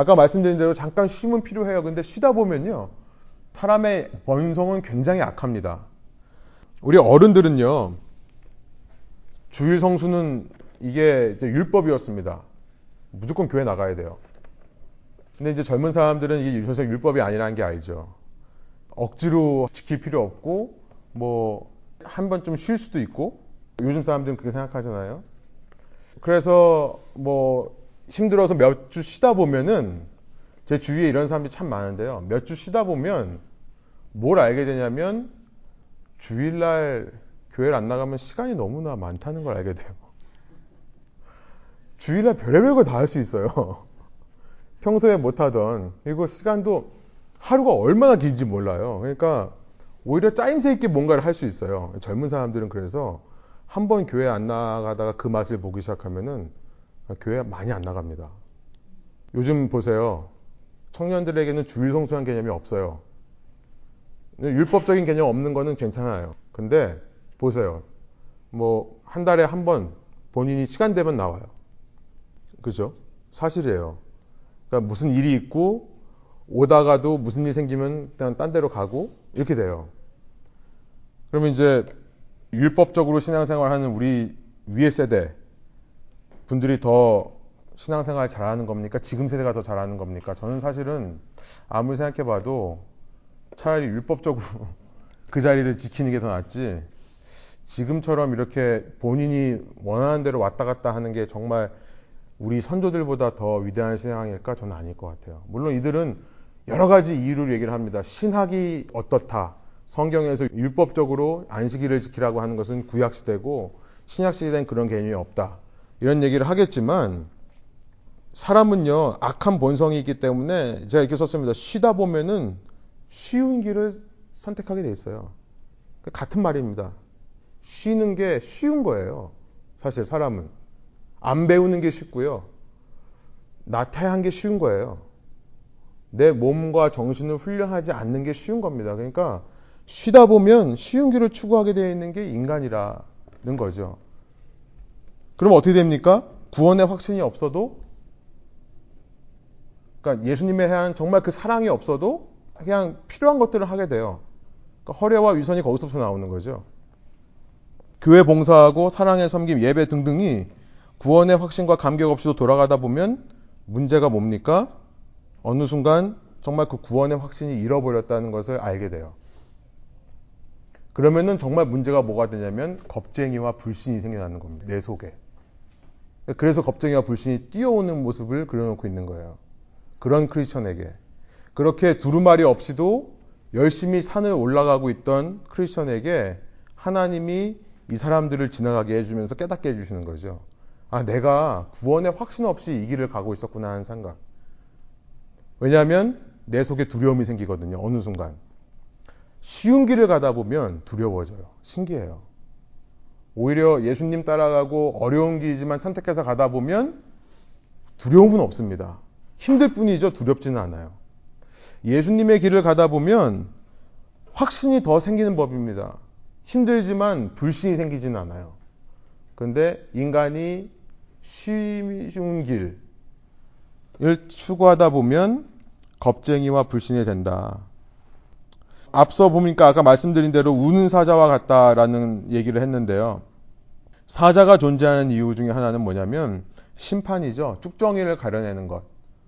아까 말씀드린 대로 잠깐 쉼은 필요해요. 근데 쉬다 보면요. 사람의 본성은 굉장히 악합니다. 우리 어른들은요. 주일 성수는 이게 율법이었습니다. 무조건 교회 나가야 돼요. 근데 이제 젊은 사람들은 이게 요새 율법이 아니라는 게 알죠. 억지로 지킬 필요 없고 뭐 한번좀쉴 수도 있고 요즘 사람들은 그렇게 생각하잖아요. 그래서 뭐 힘들어서 몇 주 쉬다 보면은 제 주위에 이런 사람들이 참 많은데요. 몇 주 쉬다 보면 뭘 알게 되냐면 주일날 교회를 안 나가면 시간이 너무나 많다는 걸 알게 돼요. 주일날 별의별 걸 다 할 수 있어요. 평소에 못하던 그리고 시간도 하루가 얼마나 긴지 몰라요. 그러니까 오히려 짜임새 있게 뭔가를 할 수 있어요. 젊은 사람들은 그래서 한 번 교회 안 나가다가 그 맛을 보기 시작하면은 교회 많이 안 나갑니다. 요즘 보세요. 청년들에게는 주일 성수한 개념이 없어요. 율법적인 개념 없는 거는 괜찮아요. 근데 보세요. 뭐 한 달에 한 번 본인이 시간 되면 나와요. 그죠? 사실이에요. 그러니까 무슨 일이 있고 오다가도 무슨 일이 생기면 그냥 딴 데로 가고 이렇게 돼요. 그러면 이제 율법적으로 신앙생활하는 우리 위의 세대 분들이 더 신앙생활 잘하는 겁니까? 지금 세대가 더 잘하는 겁니까? 저는 사실은 아무리 생각해봐도 차라리 율법적으로 그 자리를 지키는 게 더 낫지. 지금처럼 이렇게 본인이 원하는 대로 왔다 갔다 하는 게 정말 우리 선조들보다 더 위대한 신앙일까? 저는 아닐 것 같아요. 물론 이들은 여러 가지 이유를 얘기를 합니다. 신학이 어떻다. 성경에서 율법적으로 안식일을 지키라고 하는 것은 구약시대고 신약시대엔 그런 개념이 없다. 이런 얘기를 하겠지만 사람은요, 악한 본성이 있기 때문에 제가 이렇게 썼습니다. 쉬다 보면은 쉬운 길을 선택하게 돼 있어요. 같은 말입니다. 쉬는 게 쉬운 거예요. 사실 사람은. 안 배우는 게 쉽고요. 나태한 게 쉬운 거예요. 내 몸과 정신을 훈련하지 않는 게 쉬운 겁니다. 그러니까 쉬다 보면 쉬운 길을 추구하게 되어 있는 게 인간이라는 거죠. 그럼 어떻게 됩니까? 구원의 확신이 없어도 그러니까 예수님에 대한 정말 그 사랑이 없어도 그냥 필요한 것들을 하게 돼요. 그러니까 허례와 위선이 거기서부터 나오는 거죠. 교회 봉사하고 사랑의 섬김, 예배 등등이 구원의 확신과 감격 없이도 돌아가다 보면 문제가 뭡니까? 어느 순간 정말 그 구원의 확신이 잃어버렸다는 것을 알게 돼요. 그러면은 정말 문제가 뭐가 되냐면 겁쟁이와 불신이 생겨나는 겁니다. 내 속에. 그래서 겁쟁이와 불신이 뛰어오는 모습을 그려놓고 있는 거예요. 그런 크리스천에게. 그렇게 두루마리 없이도 열심히 산을 올라가고 있던 크리스천에게 하나님이 이 사람들을 지나가게 해주면서 깨닫게 해주시는 거죠. 아, 내가 구원의 확신 없이 이 길을 가고 있었구나 하는 생각. 왜냐하면 내 속에 두려움이 생기거든요. 어느 순간. 쉬운 길을 가다 보면 두려워져요. 신기해요. 오히려 예수님 따라가고 어려운 길이지만 선택해서 가다 보면 두려움은 없습니다. 힘들 뿐이죠. 두렵지는 않아요. 예수님의 길을 가다 보면 확신이 더 생기는 법입니다. 힘들지만 불신이 생기지는 않아요. 근데 인간이 쉬운 길을 추구하다 보면 겁쟁이와 불신이 된다. 앞서 보니까 아까 말씀드린 대로 우는 사자와 같다라는 얘기를 했는데요. 사자가 존재하는 이유 중에 하나는 뭐냐면 심판이죠. 쭉정이를 가려내는 것.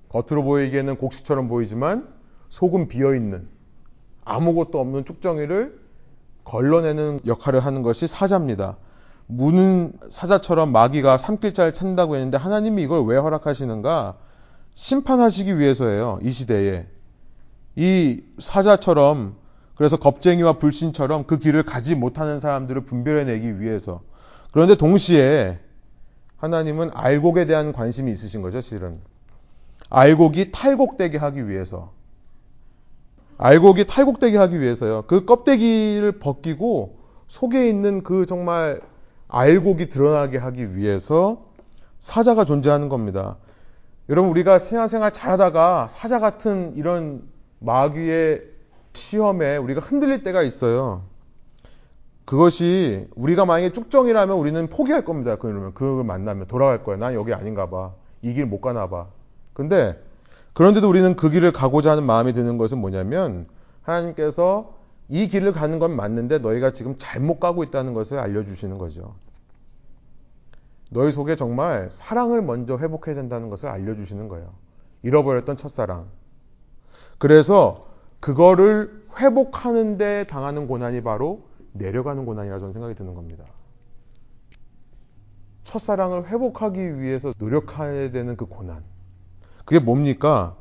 겉으로 보이기에는 곡식처럼 보이지만 속은 비어 있는 아무것도 없는 쭉정이를 걸러내는 역할을 하는 것이 사자입니다. 무는 사자처럼 마귀가 삼킬자를 찾는다고 했는데 하나님이 이걸 왜 허락하시는가? 심판하시기 위해서예요. 이 시대에. 이 사자처럼 그래서 겁쟁이와 불신처럼 그 길을 가지 못하는 사람들을 분별해내기 위해서. 그런데 동시에 하나님은 알곡에 대한 관심이 있으신 거죠, 실은. 알곡이 탈곡되게 하기 위해서. 알곡이 탈곡되게 하기 위해서요. 그 껍데기를 벗기고 속에 있는 그 정말 알곡이 드러나게 하기 위해서 사자가 존재하는 겁니다. 여러분 우리가 생활생활 잘하다가 사자 같은 이런 마귀의 시험에 우리가 흔들릴 때가 있어요. 그것이 우리가 만약에 쭉정이라면 우리는 포기할 겁니다. 그러면 그걸 만나면 돌아갈 거야. 난 여기 아닌가 봐. 이 길 못 가나 봐. 근데 그런데도 우리는 그 길을 가고자 하는 마음이 드는 것은 뭐냐면 하나님께서 이 길을 가는 건 맞는데 너희가 지금 잘못 가고 있다는 것을 알려주시는 거죠. 너희 속에 정말 사랑을 먼저 회복해야 된다는 것을 알려주시는 거예요. 잃어버렸던 첫사랑. 그래서 그거를 회복하는데 당하는 고난이 바로 내려가는 고난이라 저는 생각이 드는 겁니다. 첫사랑을 회복하기 위해서 노력해야 되는 그 고난. 그게 뭡니까?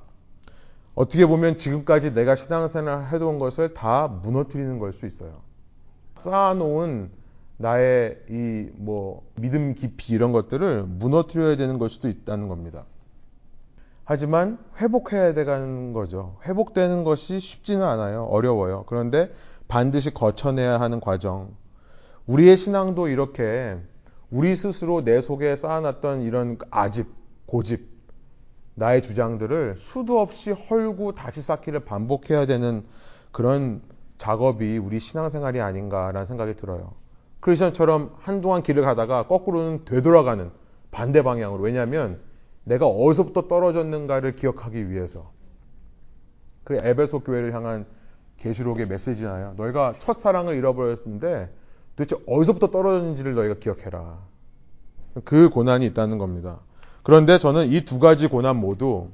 어떻게 보면 지금까지 내가 신앙생활을 해온 것을 다 무너뜨리는 걸 수 있어요. 쌓아놓은 나의 이 뭐 믿음 깊이 이런 것들을 무너뜨려야 되는 걸 수도 있다는 겁니다. 하지만 회복해야 되는 거죠. 회복되는 것이 쉽지는 않아요. 어려워요. 그런데 반드시 거쳐내야 하는 과정. 우리의 신앙도 이렇게 우리 스스로 내 속에 쌓아놨던 이런 아집, 고집, 나의 주장들을 수도 없이 헐고 다시 쌓기를 반복해야 되는 그런 작업이 우리 신앙생활이 아닌가라는 생각이 들어요. 크리스천처럼 한동안 길을 가다가 거꾸로는 되돌아가는 반대 방향으로. 왜냐하면 내가 어디서부터 떨어졌는가를 기억하기 위해서. 그 에베소 교회를 향한 계시록의 메시지나요. 너희가 첫사랑을 잃어버렸는데 도대체 어디서부터 떨어졌는지를 너희가 기억해라. 그 고난이 있다는 겁니다. 그런데 저는 이 두 가지 고난 모두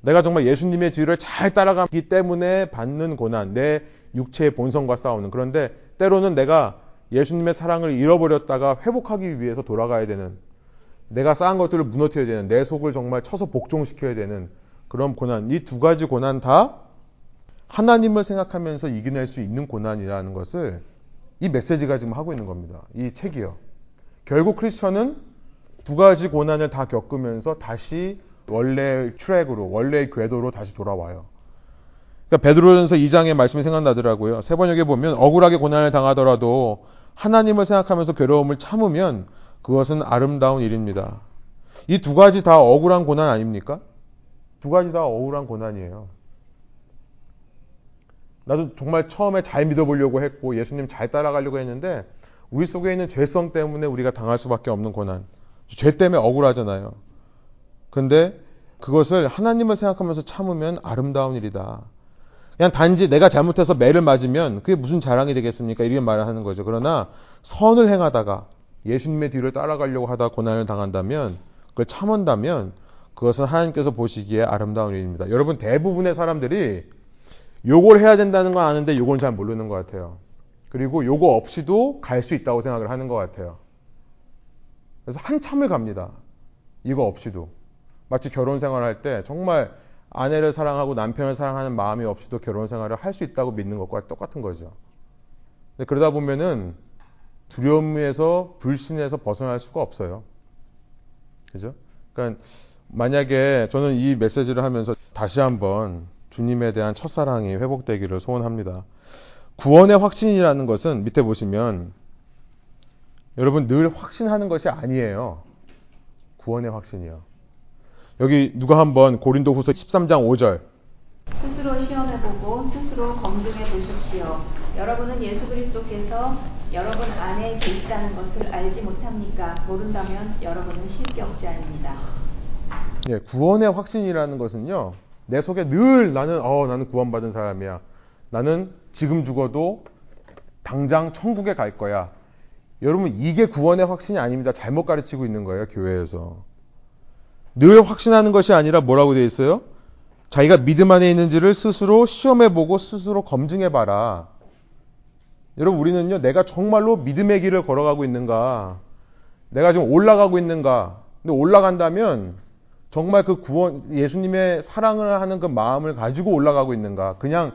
내가 정말 예수님의 뒤를 잘 따라가기 때문에 받는 고난, 내 육체의 본성과 싸우는. 그런데 때로는 내가 예수님의 사랑을 잃어버렸다가 회복하기 위해서 돌아가야 되는, 내가 쌓은 것들을 무너뜨려야 되는, 내 속을 정말 쳐서 복종시켜야 되는 그런 고난. 이 두 가지 고난 다 하나님을 생각하면서 이겨낼 수 있는 고난이라는 것을 이 메시지가 지금 하고 있는 겁니다. 이 책이요. 결국 크리스천은 두 가지 고난을 다 겪으면서 다시 원래 트랙으로, 원래 궤도로 다시 돌아와요. 그러니까 베드로전서 2장의 말씀이 생각나더라고요. 세 번역에 보면 억울하게 고난을 당하더라도 하나님을 생각하면서 괴로움을 참으면 그것은 아름다운 일입니다. 이 두 가지 다 억울한 고난 아닙니까? 두 가지 다 억울한 고난이에요. 나도 정말 처음에 잘 믿어보려고 했고 예수님 잘 따라가려고 했는데 우리 속에 있는 죄성 때문에 우리가 당할 수밖에 없는 고난. 죄 때문에 억울하잖아요. 근데 그것을 하나님을 생각하면서 참으면 아름다운 일이다. 그냥 단지 내가 잘못해서 매를 맞으면 그게 무슨 자랑이 되겠습니까? 이렇게 말을 하는 거죠. 그러나 선을 행하다가 예수님의 뒤를 따라가려고 하다 고난을 당한다면 그걸 참은다면 그것은 하나님께서 보시기에 아름다운 일입니다. 여러분 대부분의 사람들이 요걸 해야 된다는 건 아는데 요걸 잘 모르는 것 같아요. 그리고 요거 없이도 갈 수 있다고 생각을 하는 것 같아요. 그래서 한참을 갑니다. 이거 없이도. 마치 결혼 생활할 때 정말 아내를 사랑하고 남편을 사랑하는 마음이 없이도 결혼 생활을 할 수 있다고 믿는 것과 똑같은 거죠. 그러다 보면은 두려움에서 불신에서 벗어날 수가 없어요. 그죠? 그러니까 만약에 저는 이 메시지를 하면서 다시 한번 주님에 대한 첫사랑이 회복되기를 소원합니다. 구원의 확신이라는 것은 밑에 보시면 여러분 늘 확신하는 것이 아니에요. 구원의 확신이요. 여기 누가 한번 고린도 후서 13장 5절 스스로 시험해보고 스스로 검증해 보십시오. 여러분은 예수 그리스도께서 여러분 안에 계시다는 것을 알지 못합니까? 모른다면 여러분은 실격자입니다. 예, 구원의 확신이라는 것은요. 내 속에 늘 나는 어 나는 구원받은 사람이야. 나는 지금 죽어도 당장 천국에 갈 거야. 여러분 이게 구원의 확신이 아닙니다. 잘못 가르치고 있는 거예요, 교회에서. 늘 확신하는 것이 아니라 뭐라고 되어 있어요? 자기가 믿음 안에 있는지를 스스로 시험해 보고 스스로 검증해 봐라. 여러분 우리는요. 내가 정말로 믿음의 길을 걸어가고 있는가? 내가 지금 올라가고 있는가? 근데 올라간다면 정말 그 구원 예수님의 사랑을 하는 그 마음을 가지고 올라가고 있는가? 그냥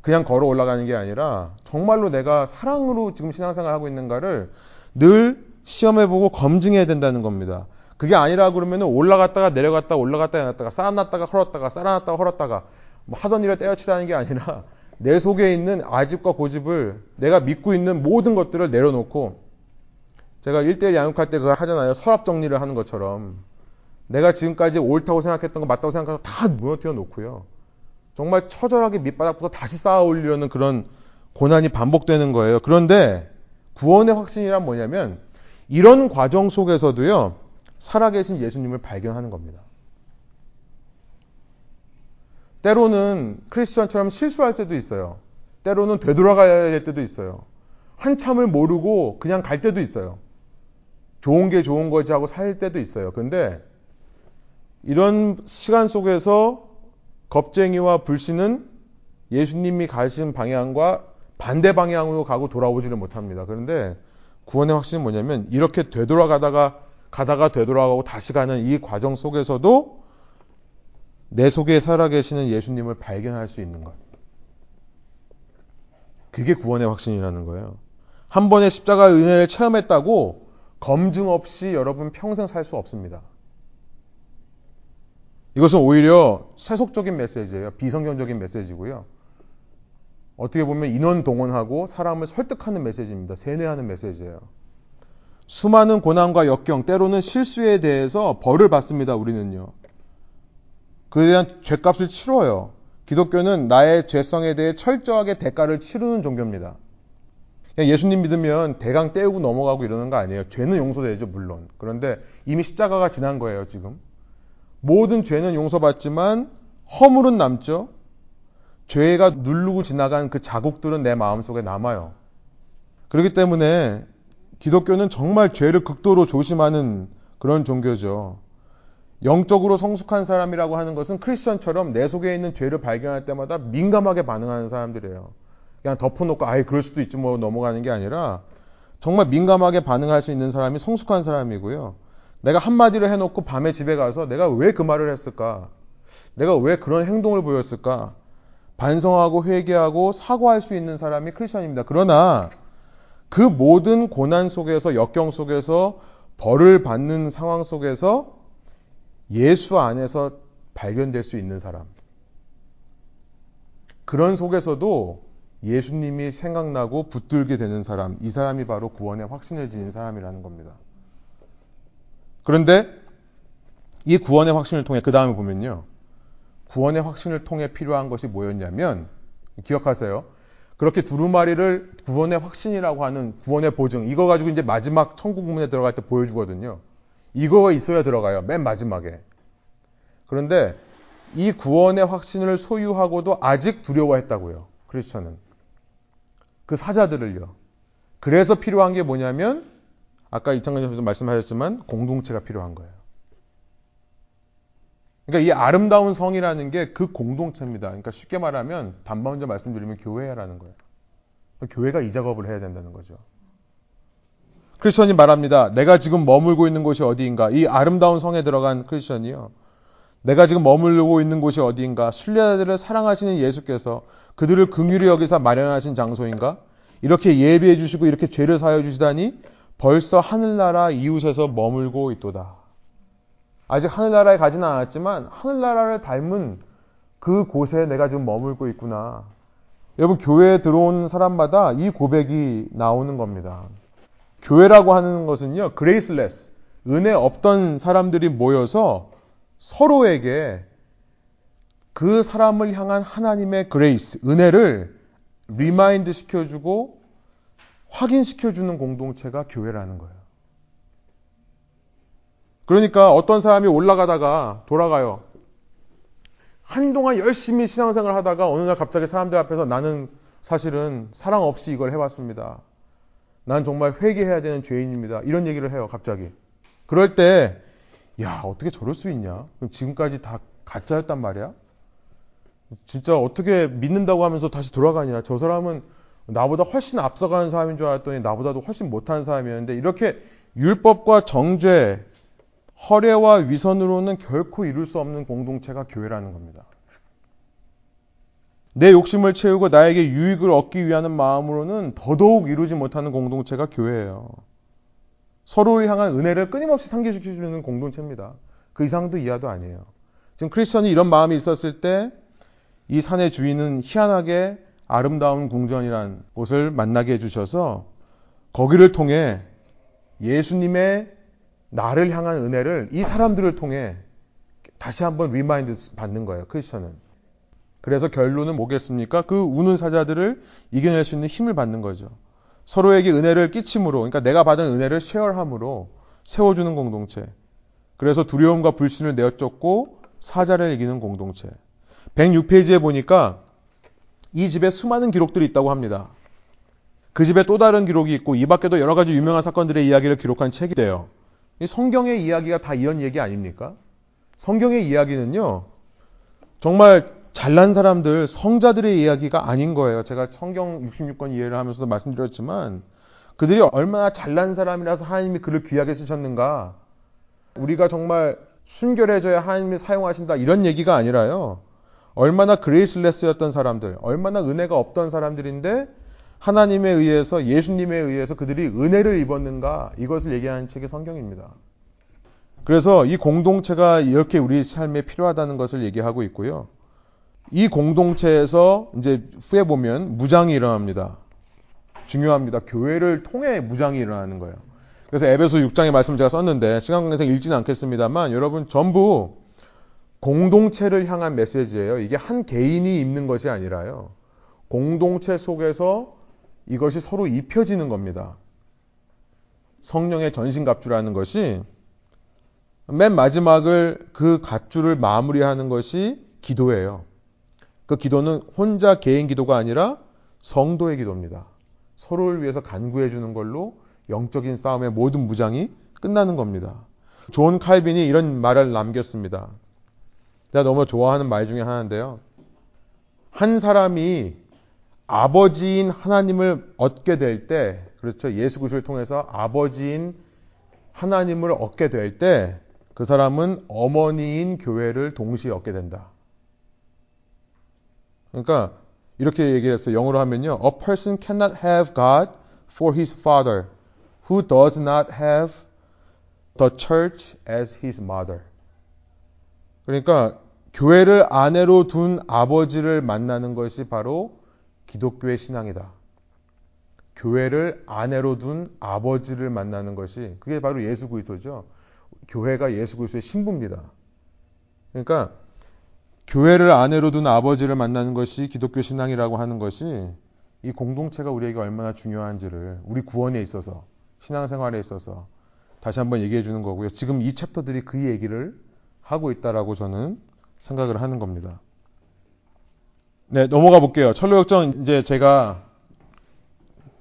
그냥 걸어 올라가는 게 아니라 정말로 내가 사랑으로 지금 신앙생활 하고 있는가를 늘 시험해 보고 검증해야 된다는 겁니다. 그게 아니라 그러면 올라갔다가 내려갔다가 올라갔다가 내려갔다가 쌓아놨다가 헐었다가 쌓아놨다가 헐었다가 뭐 하던 일을 떼어치다는 게 아니라 내 속에 있는 아집과 고집을 내가 믿고 있는 모든 것들을 내려놓고 제가 1대1 양육할 때 그거 하잖아요. 서랍 정리를 하는 것처럼 내가 지금까지 옳다고 생각했던 거 맞다고 생각해서 다 무너뜨려 놓고요. 정말 처절하게 밑바닥부터 다시 쌓아 올리려는 그런 고난이 반복되는 거예요. 그런데 구원의 확신이란 뭐냐면 이런 과정 속에서도요. 살아계신 예수님을 발견하는 겁니다. 때로는 크리스천처럼 실수할 때도 있어요. 때로는 되돌아가야 될 때도 있어요. 한참을 모르고 그냥 갈 때도 있어요. 좋은 게 좋은 거지 하고 살 때도 있어요. 근데 이런 시간 속에서 겁쟁이와 불신은 예수님이 가신 방향과 반대 방향으로 가고 돌아오지를 못합니다. 그런데 구원의 확신은 뭐냐면 이렇게 되돌아가다가 가다가 되돌아가고 다시 가는 이 과정 속에서도 내 속에 살아계시는 예수님을 발견할 수 있는 것. 그게 구원의 확신이라는 거예요. 한 번의 십자가 은혜를 체험했다고 검증 없이 여러분 평생 살 수 없습니다. 이것은 오히려 세속적인 메시지예요. 비성경적인 메시지고요. 어떻게 보면 인원 동원하고 사람을 설득하는 메시지입니다. 세뇌하는 메시지예요. 수많은 고난과 역경, 때로는 실수에 대해서 벌을 받습니다. 우리는요. 그에 대한 죄값을 치러요. 기독교는 나의 죄성에 대해 철저하게 대가를 치르는 종교입니다. 예수님 믿으면 대강 떼우고 넘어가고 이러는 거 아니에요. 죄는 용서되죠, 물론. 그런데 이미 십자가가 지난 거예요, 지금. 모든 죄는 용서받지만 허물은 남죠. 죄가 누르고 지나간 그 자국들은 내 마음속에 남아요. 그렇기 때문에 기독교는 정말 죄를 극도로 조심하는 그런 종교죠. 영적으로 성숙한 사람이라고 하는 것은 크리스천처럼 내 속에 있는 죄를 발견할 때마다 민감하게 반응하는 사람들이에요. 그냥 덮어놓고 아예 그럴 수도 있지 뭐 넘어가는 게 아니라 정말 민감하게 반응할 수 있는 사람이 성숙한 사람이고요. 내가 한마디를 해놓고 밤에 집에 가서 내가 왜 그 말을 했을까? 내가 왜 그런 행동을 보였을까? 반성하고 회개하고 사과할 수 있는 사람이 크리스천입니다. 그러나 그 모든 고난 속에서 역경 속에서 벌을 받는 상황 속에서 예수 안에서 발견될 수 있는 사람. 그런 속에서도 예수님이 생각나고 붙들게 되는 사람, 이 사람이 바로 구원의 확신을 지닌 사람이라는 겁니다. 그런데 이 구원의 확신을 통해 그 다음에 보면요. 구원의 확신을 통해 필요한 것이 뭐였냐면 기억하세요. 그렇게 두루마리를 구원의 확신이라고 하는 구원의 보증 이거 가지고 이제 마지막 천국 문에 들어갈 때 보여주거든요. 이거가 있어야 들어가요. 맨 마지막에. 그런데 이 구원의 확신을 소유하고도 아직 두려워했다고요. 크리스천은. 그 사자들을요. 그래서 필요한 게 뭐냐면 아까 이창근 선생님 말씀하셨지만 공동체가 필요한 거예요. 그러니까 이 아름다운 성이라는 게 그 공동체입니다. 그러니까 쉽게 말하면 단번 먼저 말씀드리면 교회라는 거예요. 교회가 이 작업을 해야 된다는 거죠. 크리스천이 말합니다. 내가 지금 머물고 있는 곳이 어디인가? 이 아름다운 성에 들어간 크리스천이요. 내가 지금 머물고 있는 곳이 어디인가? 순례자들을 사랑하시는 예수께서 그들을 긍휼히 여기서 마련하신 장소인가? 이렇게 예비해 주시고 이렇게 죄를 사여 주시다니 벌써 하늘나라 이웃에서 머물고 있도다. 아직 하늘나라에 가지는 않았지만 하늘나라를 닮은 그 곳에 내가 지금 머물고 있구나. 여러분 교회에 들어온 사람마다 이 고백이 나오는 겁니다. 교회라고 하는 것은요, Graceless, 은혜 없던 사람들이 모여서 서로에게 그 사람을 향한 하나님의 grace, 은혜를 remind 시켜주고 확인시켜주는 공동체가 교회라는 거예요. 그러니까 어떤 사람이 올라가다가 돌아가요. 한동안 열심히 신앙생활 하다가 어느 날 갑자기 사람들 앞에서 나는 사실은 사랑 없이 이걸 해왔습니다. 난 정말 회개해야 되는 죄인입니다. 이런 얘기를 해요, 갑자기. 그럴 때, 야, 어떻게 저럴 수 있냐? 지금까지 다 가짜였단 말이야? 진짜 어떻게 믿는다고 하면서 다시 돌아가냐? 저 사람은 나보다 훨씬 앞서가는 사람인 줄 알았더니 나보다도 훨씬 못하는 사람이었는데 이렇게 율법과 정죄, 허례와 위선으로는 결코 이룰 수 없는 공동체가 교회라는 겁니다. 내 욕심을 채우고 나에게 유익을 얻기 위한 마음으로는 더더욱 이루지 못하는 공동체가 교회예요. 서로를 향한 은혜를 끊임없이 상기시켜주는 공동체입니다. 그 이상도 이하도 아니에요. 지금 크리스천이 이런 마음이 있었을 때 이 산의 주인은 희한하게 아름다운 궁전이란 곳을 만나게 해주셔서 거기를 통해 예수님의 나를 향한 은혜를 이 사람들을 통해 다시 한번 remind 받는 거예요. 크리스천은. 그래서 결론은 뭐겠습니까? 그 우는 사자들을 이겨낼 수 있는 힘을 받는 거죠. 서로에게 은혜를 끼침으로, 그러니까 내가 받은 은혜를 share함으로 세워주는 공동체. 그래서 두려움과 불신을 내어쫓고 사자를 이기는 공동체. 106페이지에 보니까 이 집에 수많은 기록들이 있다고 합니다. 그 집에 또 다른 기록이 있고 이 밖에도 여러 가지 유명한 사건들의 이야기를 기록한 책이 돼요. 성경의 이야기가 다 이런 얘기 아닙니까? 성경의 이야기는요, 정말 잘난 사람들, 성자들의 이야기가 아닌 거예요. 제가 성경 66권 이해를 하면서도 말씀드렸지만, 그들이 얼마나 잘난 사람이라서 하나님이 그를 귀하게 쓰셨는가. 우리가 정말 순결해져야 하나님이 사용하신다. 이런 얘기가 아니라요. 얼마나 그레이슬레스였던 사람들, 얼마나 은혜가 없던 사람들인데, 하나님에 의해서 예수님에 의해서 그들이 은혜를 입었는가 이것을 얘기하는 책이 성경입니다. 그래서 이 공동체가 이렇게 우리 삶에 필요하다는 것을 얘기하고 있고요. 이 공동체에서 이제 후에 보면 무장이 일어납니다. 중요합니다. 교회를 통해 무장이 일어나는 거예요. 그래서 에베소 6장의 말씀 제가 썼는데 시간 관계상 읽지는 않겠습니다만 여러분 전부 공동체를 향한 메시지예요. 이게 한 개인이 입는 것이 아니라요. 공동체 속에서 이것이 서로 입혀지는 겁니다. 성령의 전신갑주라는 것이 맨 마지막을 그 갑주를 마무리하는 것이 기도예요. 그 기도는 혼자 개인 기도가 아니라 성도의 기도입니다. 서로를 위해서 간구해 주는 걸로 영적인 싸움의 모든 무장이 끝나는 겁니다. 존 칼빈이 이런 말을 남겼습니다. 제가 너무 좋아하는 말 중에 하나인데요. 한 사람이 아버지인 하나님을 얻게 될 때, 그렇죠. 예수 그리스도를 통해서 아버지인 하나님을 얻게 될 때, 그 사람은 어머니인 교회를 동시에 얻게 된다. 그러니까 이렇게 얘기를 했어요. 영어로 하면요. A person cannot have God for his father who does not have the church as his mother. 그러니까 교회를 아내로 둔 아버지를 만나는 것이 바로 기독교의 신앙이다. 교회를 아내로 둔 아버지를 만나는 것이 그게 바로 예수 그리스도죠. 교회가 예수 그리스도의 신부입니다. 그러니까 교회를 아내로 둔 아버지를 만나는 것이 기독교 신앙이라고 하는 것이 이 공동체가 우리에게 얼마나 중요한지를 우리 구원에 있어서 신앙생활에 있어서 다시 한번 얘기해 주는 거고요. 지금 이 챕터들이 그 얘기를 하고 있다라고 저는 생각을 하는 겁니다. 네, 넘어가 볼게요. 철로역정 이제 제가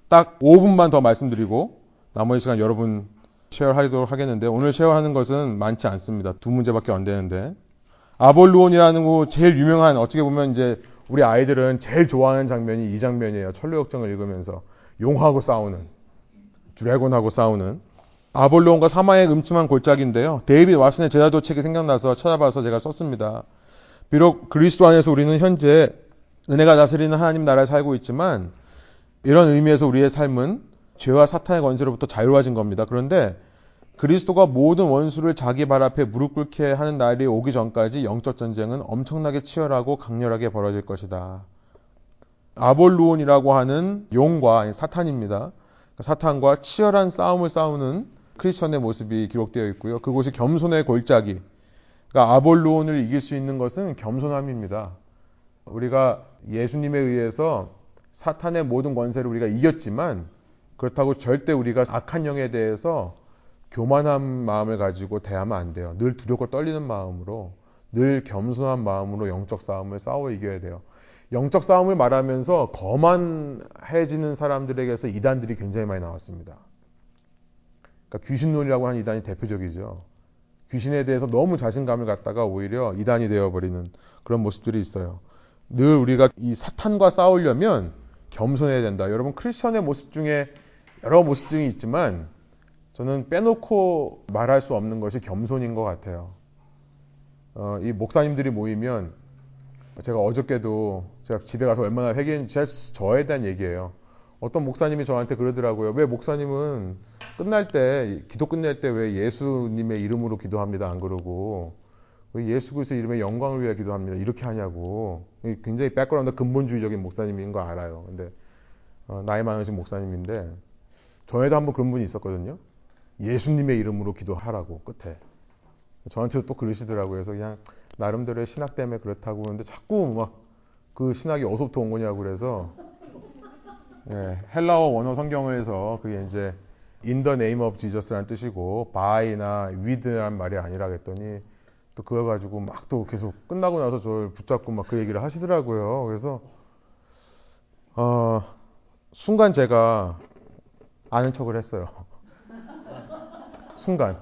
딱 5분만 더 말씀드리고 나머지 시간 여러분 쉐어하도록 하겠는데 오늘 쉐어하는 것은 많지 않습니다. 두 문제밖에 안 되는데 아볼루온이라는 거 제일 유명한 어떻게 보면 이제 우리 아이들은 제일 좋아하는 장면이 이 장면이에요. 철로역정을 읽으면서 용하고 싸우는 dragon하고 싸우는 아볼루온과 사망의 음침한 골짜기인데요. 데이비드 왓슨의 제자도 책이 생각나서 찾아봐서 제가 썼습니다. 비록 그리스도 안에서 우리는 현재 은혜가 다스리는 하나님 나라에 살고 있지만 이런 의미에서 우리의 삶은 죄와 사탄의 권세로부터 자유로워진 겁니다. 그런데 그리스도가 모든 원수를 자기 발 앞에 무릎 꿇게 하는 날이 오기 전까지 영적 전쟁은 엄청나게 치열하고 강렬하게 벌어질 것이다. 아볼루온이라고 하는 용과 사탄입니다. 사탄과 치열한 싸움을 싸우는 크리스천의 모습이 기록되어 있고요. 그곳이 겸손의 골짜기, 그러니까 아볼로온을 이길 수 있는 것은 겸손함입니다. 우리가 예수님에 의해서 사탄의 모든 권세를 우리가 이겼지만 그렇다고 절대 우리가 악한 영에 대해서 교만한 마음을 가지고 대하면 안 돼요. 늘 두렵고 떨리는 마음으로 늘 겸손한 마음으로 영적 싸움을 싸워 이겨야 돼요. 영적 싸움을 말하면서 거만해지는 사람들에게서 이단들이 굉장히 많이 나왔습니다. 그러니까 귀신론이라고 하는 이단이 대표적이죠. 귀신에 대해서 너무 자신감을 갖다가 오히려 이단이 되어버리는 그런 모습들이 있어요. 늘 우리가 이 사탄과 싸우려면 겸손해야 된다. 여러분 크리스천의 모습 중에 여러 모습들이 있지만 저는 빼놓고 말할 수 없는 것이 겸손인 것 같아요. 어, 이 목사님들이 모이면 제가 어저께도 제가 집에 가서 얼마나 회개했는지 저에 대한 얘기예요. 어떤 목사님이 저한테 그러더라고요. 왜 목사님은 끝날 때 기도 끝낼 때 왜 예수님의 이름으로 기도합니다 안 그러고 왜 예수 그리스도 이름의 영광을 위해 기도합니다 이렇게 하냐고 굉장히 백그라운드 근본주의적인 목사님인 거 알아요. 근데 어, 나이 많으신 목사님인데 저에도 한번 그런 분이 있었거든요. 예수님의 이름으로 기도하라고 끝에 저한테도 또 그러시더라고요. 그래서 그냥 나름대로의 신학 때문에 그렇다고 그러는데 자꾸 막 그 신학이 어디서부터 온 거냐고 그래서 예, 헬라어 원어 성경에서 그게 이제 in the name of Jesus라는 뜻이고 by나 with란 말이 아니라 그랬더니 또 그걸 가지고 막 또 계속 끝나고 나서 저를 붙잡고 막 그 얘기를 하시더라고요. 그래서 어, 순간 제가 아는 척을 했어요. 순간.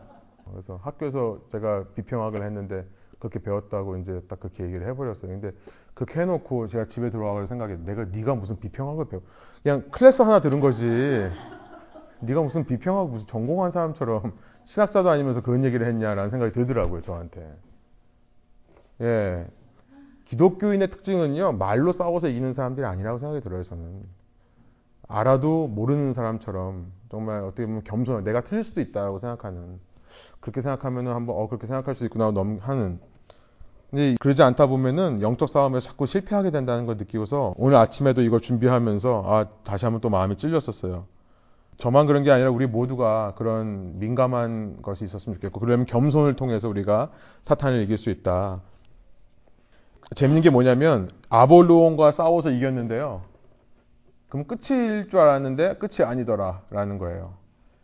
그래서 학교에서 제가 비평학을 했는데 그렇게 배웠다고 이제 딱 그렇게 얘기를 해버렸어요. 근데 그렇게 해놓고 제가 집에 들어와서 생각해 내가 네가 무슨 비평학을 배워 그냥 클래스 하나 들은 거지. 네가 무슨 비평학 무슨 전공한 사람처럼 신학자도 아니면서 그런 얘기를 했냐라는 생각이 들더라고요 저한테. 예, 기독교인의 특징은요 말로 싸워서 이기는 사람들이 아니라고 생각이 들어요 저는. 알아도 모르는 사람처럼 정말 어떻게 보면 겸손, 내가 틀릴 수도 있다고 생각하는 그렇게 생각하면은 한번 어 그렇게 생각할 수 있구나 넘 하는. 근데 그러지 않다 보면은 영적 싸움에서 자꾸 실패하게 된다는 걸 느끼고서 오늘 아침에도 이걸 준비하면서 아 다시 한번 또 마음이 찔렸었어요. 저만 그런 게 아니라 우리 모두가 그런 민감한 것이 있었으면 좋겠고 그러면 겸손을 통해서 우리가 사탄을 이길 수 있다. 재밌는 게 뭐냐면 아볼로온과 싸워서 이겼는데요. 그럼 끝일 줄 알았는데 끝이 아니더라라는 거예요.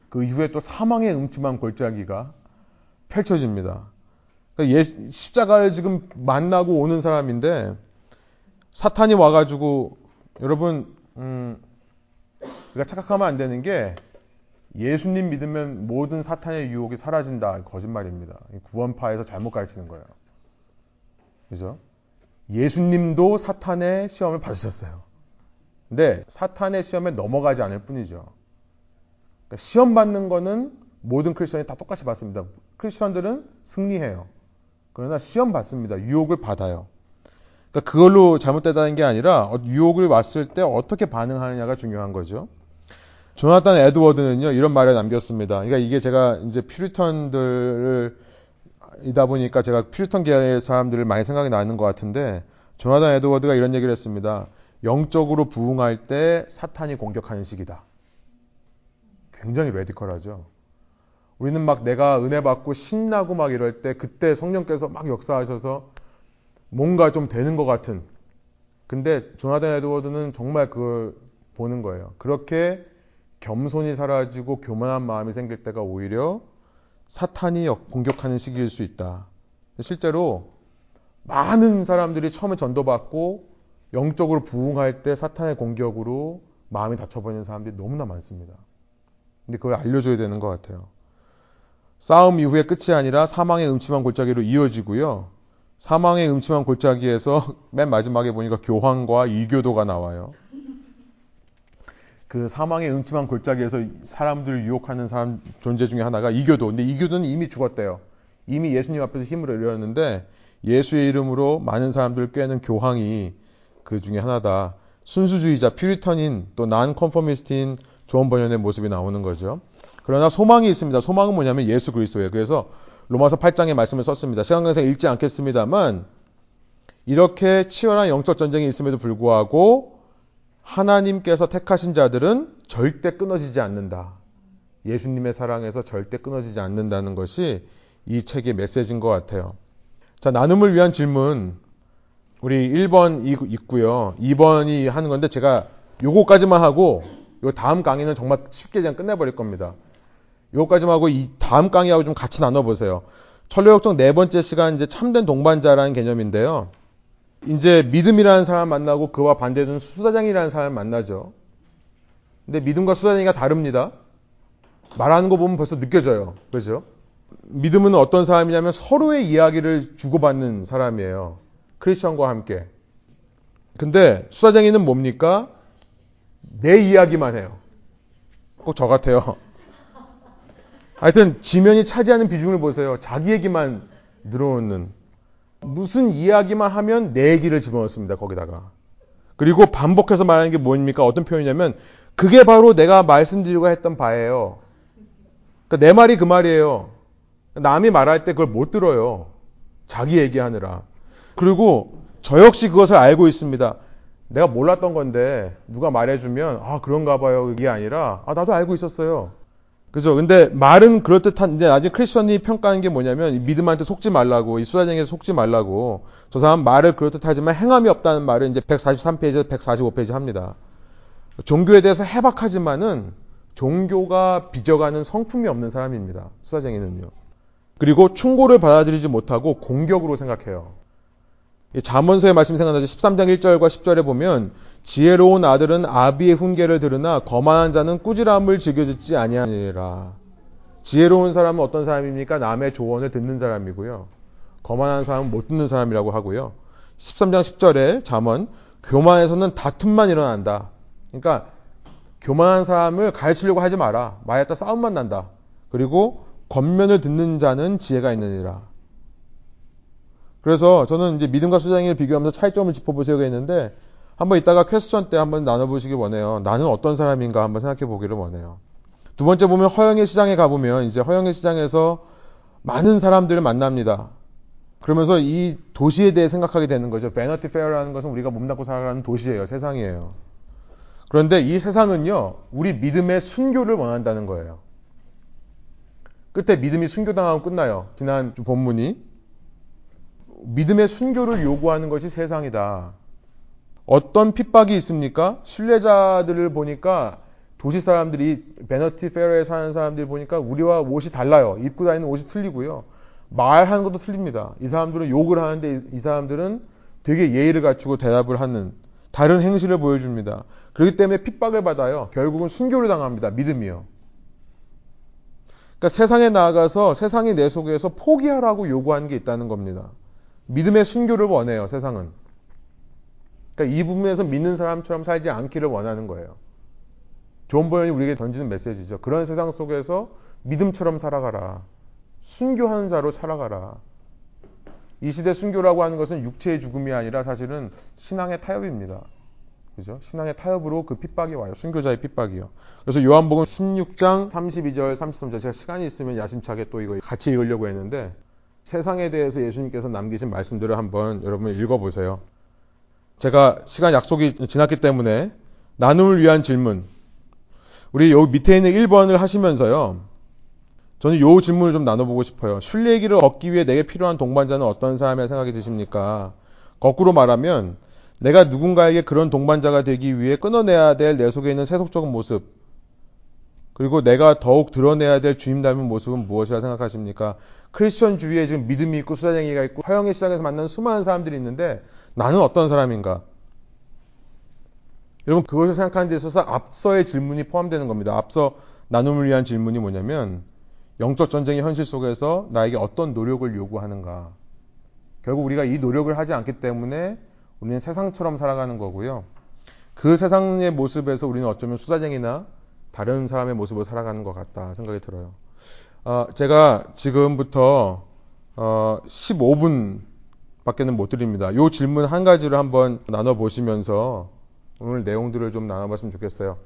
그 이후에 또 사망의 음침한 골짜기가 펼쳐집니다. 그러니까 예, 십자가를 지금 만나고 오는 사람인데 사탄이 와가지고 여러분 음, 우리가 착각하면 안 되는 게 예수님 믿으면 모든 사탄의 유혹이 사라진다 거짓말입니다. 구원파에서 잘못 가르치는 거예요. 그죠? 예수님도 사탄의 시험을 받으셨어요. 근데 사탄의 시험에 넘어가지 않을 뿐이죠. 그러니까 시험 받는 거는 모든 크리스천이 다 똑같이 받습니다. 크리스천들은 승리해요. 그러나 시험 받습니다. 유혹을 받아요. 그러니까 그걸로 잘못되다는 게 아니라 어, 유혹을 왔을 때 어떻게 반응하느냐가 중요한 거죠. 조나단 에드워드는요 이런 말을 남겼습니다. 그러니까 이게 제가 이제 퓨리턴들을 이다 보니까 제가 퓨리턴 계열의 사람들을 많이 생각이 나는 것 같은데 조나단 에드워드가 이런 얘기를 했습니다. 영적으로 부흥할 때 사탄이 공격하는 시기다. 굉장히 레디컬하죠. 우리는 막 내가 은혜 받고 신나고 막 이럴 때 그때 성령께서 막 역사하셔서 뭔가 좀 되는 것 같은. 근데 조나단 에드워드는 정말 그걸 보는 거예요. 그렇게 겸손이 사라지고 교만한 마음이 생길 때가 오히려 사탄이 공격하는 시기일 수 있다. 실제로 많은 사람들이 처음에 전도받고 영적으로 부흥할 때 사탄의 공격으로 마음이 다쳐버리는 사람들이 너무나 많습니다. 근데 그걸 알려줘야 되는 것 같아요. 싸움 이후의 끝이 아니라 사망의 음침한 골짜기로 이어지고요. 사망의 음침한 골짜기에서 맨 마지막에 보니까 교황과 이교도가 나와요. 그 사망의 음침한 골짜기에서 사람들을 유혹하는 사람 존재 중에 하나가 이교도. 근데 이교도는 이미 죽었대요. 이미 예수님 앞에서 힘을 잃었는데 예수의 이름으로 많은 사람들을 꾀는 교황이 그 중에 하나다. 순수주의자, Puritan인 또 nonconformist인 존 번연의 모습이 나오는 거죠. 그러나 소망이 있습니다. 소망은 뭐냐면 예수 그리스도예요. 그래서 로마서 8장의 말씀을 썼습니다. 시간 관계상 읽지 않겠습니다만 이렇게 치열한 영적 전쟁이 있음에도 불구하고 하나님께서 택하신 자들은 절대 끊어지지 않는다. 예수님의 사랑에서 절대 끊어지지 않는다는 것이 이 책의 메시지인 것 같아요. 자, 나눔을 위한 질문. 우리 1번 있고요. 2번이 하는 건데 제가 요거까지만 하고 요 다음 강의는 정말 쉽게 그냥 끝내버릴 겁니다. 요거까지만 하고 이 다음 강의하고 좀 같이 나눠보세요. 철로역정 네 번째 시간 이제 참된 동반자라는 개념인데요. 이제 믿음이라는 사람 만나고 그와 반대되는 수사장이라는 사람 만나죠. 근데 믿음과 수사장이가 다릅니다. 말하는 거 보면 벌써 느껴져요. 그죠? 믿음은 어떤 사람이냐면 서로의 이야기를 주고받는 사람이에요. 크리스천과 함께. 근데 수사장이는 뭡니까? 내 이야기만 해요. 꼭 저 같아요. 하여튼 지면이 차지하는 비중을 보세요. 자기 얘기만 늘어놓는. 무슨 이야기만 하면 내 얘기를 집어넣습니다. 거기다가. 그리고 반복해서 말하는 게 뭡니까? 어떤 표현이냐면 그게 바로 내가 말씀드리고 했던 바예요. 그러니까 내 말이 그 말이에요. 남이 말할 때 그걸 못 들어요. 자기 얘기하느라. 그리고 저 역시 그것을 알고 있습니다. 내가 몰랐던 건데 누가 말해주면 아 그런가 봐요 이게 아니라 아 나도 알고 있었어요. 그죠? 근데 말은 그럴듯한, 이제 나중에 크리스천이 평가하는 게 뭐냐면, 믿음한테 속지 말라고, 이 수사쟁이에 속지 말라고, 저 사람 말을 그럴듯하지만 행함이 없다는 말을 이제 143페이지, 145페이지 합니다. 종교에 대해서 해박하지만은, 종교가 빚어가는 성품이 없는 사람입니다. 수사쟁이는요. 그리고 충고를 받아들이지 못하고 공격으로 생각해요. 잠언서의 말씀이 생각나죠. 13장 1절과 10절에 보면 지혜로운 아들은 아비의 훈계를 들으나 거만한 자는 꾸지람을 즐겨듣지 아니하니라. 지혜로운 사람은 어떤 사람입니까? 남의 조언을 듣는 사람이고요. 거만한 사람은 못 듣는 사람이라고 하고요. 13장 10절에 잠언 교만에서는 다툼만 일어난다. 그러니까 교만한 사람을 가르치려고 하지 마라. 말했다 싸움만 난다. 그리고 겉면을 듣는 자는 지혜가 있느니라. 그래서 저는 이제 믿음과 수장을 비교하면서 차이점을 짚어보세요 했는데 한번 이따가 퀘스천 때 한번 나눠보시기 원해요. 나는 어떤 사람인가 한번 생각해 보기를 원해요. 두 번째 보면 허영의 시장에 가보면 이제 허영의 시장에서 많은 사람들을 만납니다. 그러면서 이 도시에 대해 생각하게 되는 거죠. 베너티 페어라는 것은 우리가 몸담고 살아가는 도시예요. 세상이에요. 그런데 이 세상은요, 우리 믿음의 순교를 원한다는 거예요. 끝에 믿음이 순교당하고 끝나요. 지난 주 본문이. 믿음의 순교를 요구하는 것이 세상이다. 어떤 핍박이 있습니까? 순례자들을 보니까 도시 사람들이 베너티 페어에 사는 사람들 보니까 우리와 옷이 달라요. 입고 다니는 옷이 틀리고요. 말하는 것도 틀립니다. 이 사람들은 욕을 하는데 이 사람들은 되게 예의를 갖추고 대답을 하는 다른 행실을 보여줍니다. 그렇기 때문에 핍박을 받아요. 결국은 순교를 당합니다. 믿음이요. 그러니까 세상에 나아가서 세상이 내 속에서 포기하라고 요구하는 게 있다는 겁니다. 믿음의 순교를 원해요, 세상은. 그러니까 이 부분에서 믿는 사람처럼 살지 않기를 원하는 거예요. 존 번연이 우리에게 던지는 메시지죠. 그런 세상 속에서 믿음처럼 살아가라. 순교하는 자로 살아가라. 이 시대 순교라고 하는 것은 육체의 죽음이 아니라 사실은 신앙의 타협입니다. 그죠? 신앙의 타협으로 그 핍박이 와요. 순교자의 핍박이요. 그래서 요한복음 16장 32절, 33절 제가 시간이 있으면 야심차게 또 이거 같이 읽으려고 했는데 세상에 대해서 예수님께서 남기신 말씀들을 한번 여러분 읽어보세요. 제가 시간 약속이 지났기 때문에 나눔을 위한 질문. 우리 여기 밑에 있는 1번을 하시면서요. 저는 이 질문을 좀 나눠보고 싶어요. 순례기를 얻기 위해 내게 필요한 동반자는 어떤 사람이라 생각이 드십니까? 거꾸로 말하면 내가 누군가에게 그런 동반자가 되기 위해 끊어내야 될 내 속에 있는 세속적인 모습, 그리고 내가 더욱 드러내야 될 주님 닮은 모습은 무엇이라 생각하십니까? 크리스천 주위에 지금 믿음이 있고 수사쟁이가 있고 허영의 시장에서 만나는 수많은 사람들이 있는데 나는 어떤 사람인가? 여러분 그것을 생각하는 데 있어서 앞서의 질문이 포함되는 겁니다. 앞서 나눔을 위한 질문이 뭐냐면 영적 전쟁의 현실 속에서 나에게 어떤 노력을 요구하는가? 결국 우리가 이 노력을 하지 않기 때문에 우리는 세상처럼 살아가는 거고요. 그 세상의 모습에서 우리는 어쩌면 수사쟁이나 다른 사람의 모습으로 살아가는 것 같다 생각이 들어요. 어, 제가 지금부터 어, 15분 밖에는 못 드립니다. 이 질문 한 가지를 한번 나눠보시면서 오늘 내용들을 좀 나눠봤으면 좋겠어요.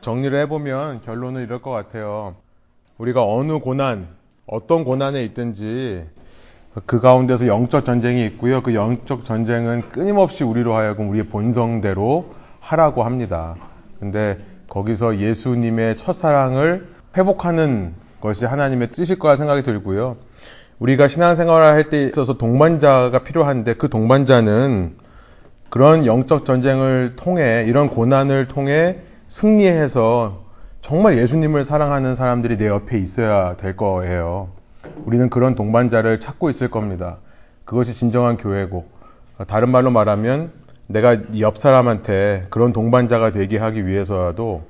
정리를 해보면 결론은 이럴 것 같아요. 우리가 어느 고난, 어떤 고난에 있든지 그 가운데서 영적 전쟁이 있고요. 그 영적 전쟁은 끊임없이 우리로 하여금 우리의 본성대로 하라고 합니다. 근데 거기서 예수님의 첫사랑을 회복하는 것이 하나님의 뜻일 거라 생각이 들고요. 우리가 신앙생활을 할 때 있어서 동반자가 필요한데 그 동반자는 그런 영적 전쟁을 통해 이런 고난을 통해 승리해서 정말 예수님을 사랑하는 사람들이 내 옆에 있어야 될 거예요. 우리는 그런 동반자를 찾고 있을 겁니다. 그것이 진정한 교회고 다른 말로 말하면 내가 옆 사람한테 그런 동반자가 되게 하기 위해서라도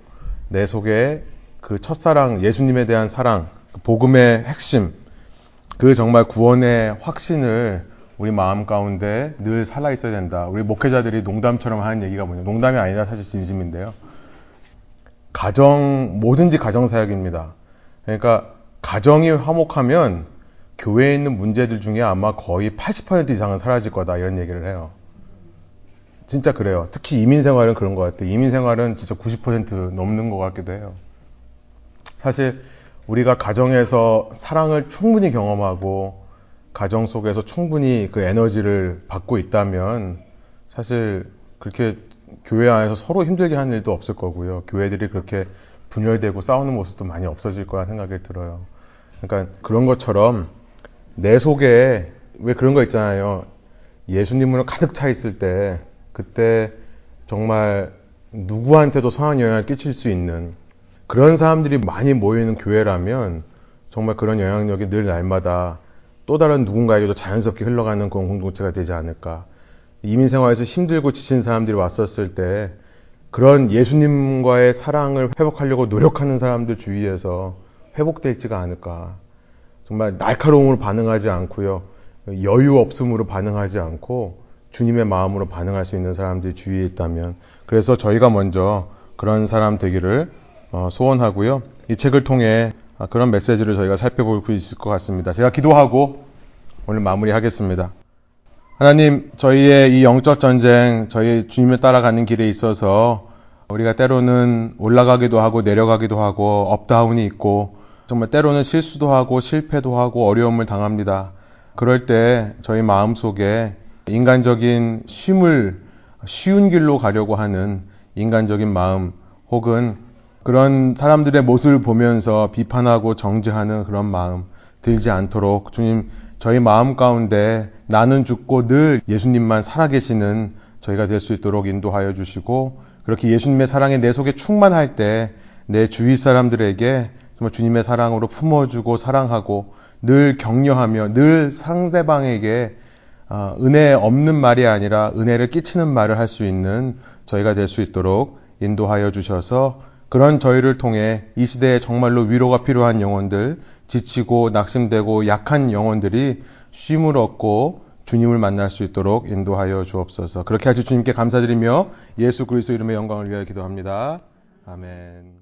내 속에 그 첫사랑, 예수님에 대한 사랑, 그 복음의 핵심, 그 정말 구원의 확신을 우리 마음 가운데 늘 살아 있어야 된다. 우리 목회자들이 농담처럼 하는 얘기가 뭐냐. 농담이 아니라 사실 진심인데요. 가정, 뭐든지 가정 사역입니다. 그러니까 가정이 화목하면 교회에 있는 문제들 중에 아마 거의 80% 이상은 사라질 거다. 이런 얘기를 해요. 진짜 그래요. 특히 이민 생활은 그런 것 같아요. 이민 생활은 진짜 90% 넘는 것 같기도 해요. 사실 우리가 가정에서 사랑을 충분히 경험하고 가정 속에서 충분히 그 에너지를 받고 있다면 사실 그렇게 교회 안에서 서로 힘들게 하는 일도 없을 거고요. 교회들이 그렇게 분열되고 싸우는 모습도 많이 없어질 거라 생각이 들어요. 그러니까 그런 것처럼 내 속에 왜 그런 거 있잖아요. 예수님으로 가득 차 있을 때 그때 정말 누구한테도 선한 영향을 끼칠 수 있는 그런 사람들이 많이 모이는 교회라면 정말 그런 영향력이 늘 날마다 또 다른 누군가에게도 자연스럽게 흘러가는 그런 공동체가 되지 않을까. 이민 생활에서 힘들고 지친 사람들이 왔었을 때 그런 예수님과의 사랑을 회복하려고 노력하는 사람들 주위에서 회복되지가 않을까. 정말 날카로움으로 반응하지 않고요. 여유 없음으로 반응하지 않고 주님의 마음으로 반응할 수 있는 사람들이 주위에 있다면 그래서 저희가 먼저 그런 사람 되기를 어, 소원하고요. 이 책을 통해 그런 메시지를 저희가 살펴볼 수 있을 것 같습니다. 제가 기도하고 오늘 마무리하겠습니다. 하나님, 저희의 이 영적 전쟁, 저희 주님을 따라가는 길에 있어서 우리가 때로는 올라가기도 하고 내려가기도 하고 up down이 있고 정말 때로는 실수도 하고 실패도 하고 어려움을 당합니다. 그럴 때 저희 마음 속에 인간적인 쉼을 쉬운 길로 가려고 하는 인간적인 마음 혹은 그런 사람들의 모습을 보면서 비판하고 정죄하는 그런 마음 들지 않도록 주님 저희 마음 가운데 나는 죽고 늘 예수님만 살아계시는 저희가 될 수 있도록 인도하여 주시고 그렇게 예수님의 사랑이 내 속에 충만할 때 내 주위 사람들에게 정말 주님의 사랑으로 품어주고 사랑하고 늘 격려하며 늘 상대방에게 어, 은혜 없는 말이 아니라 은혜를 끼치는 말을 할 수 있는 저희가 될 수 있도록 인도하여 주셔서 그런 저희를 통해 이 시대에 정말로 위로가 필요한 영혼들, 지치고 낙심되고 약한 영혼들이 쉼을 얻고 주님을 만날 수 있도록 인도하여 주옵소서. 그렇게 하시 주님께 감사드리며 예수 그리스도 이름의 영광을 위하여 기도합니다. 아멘.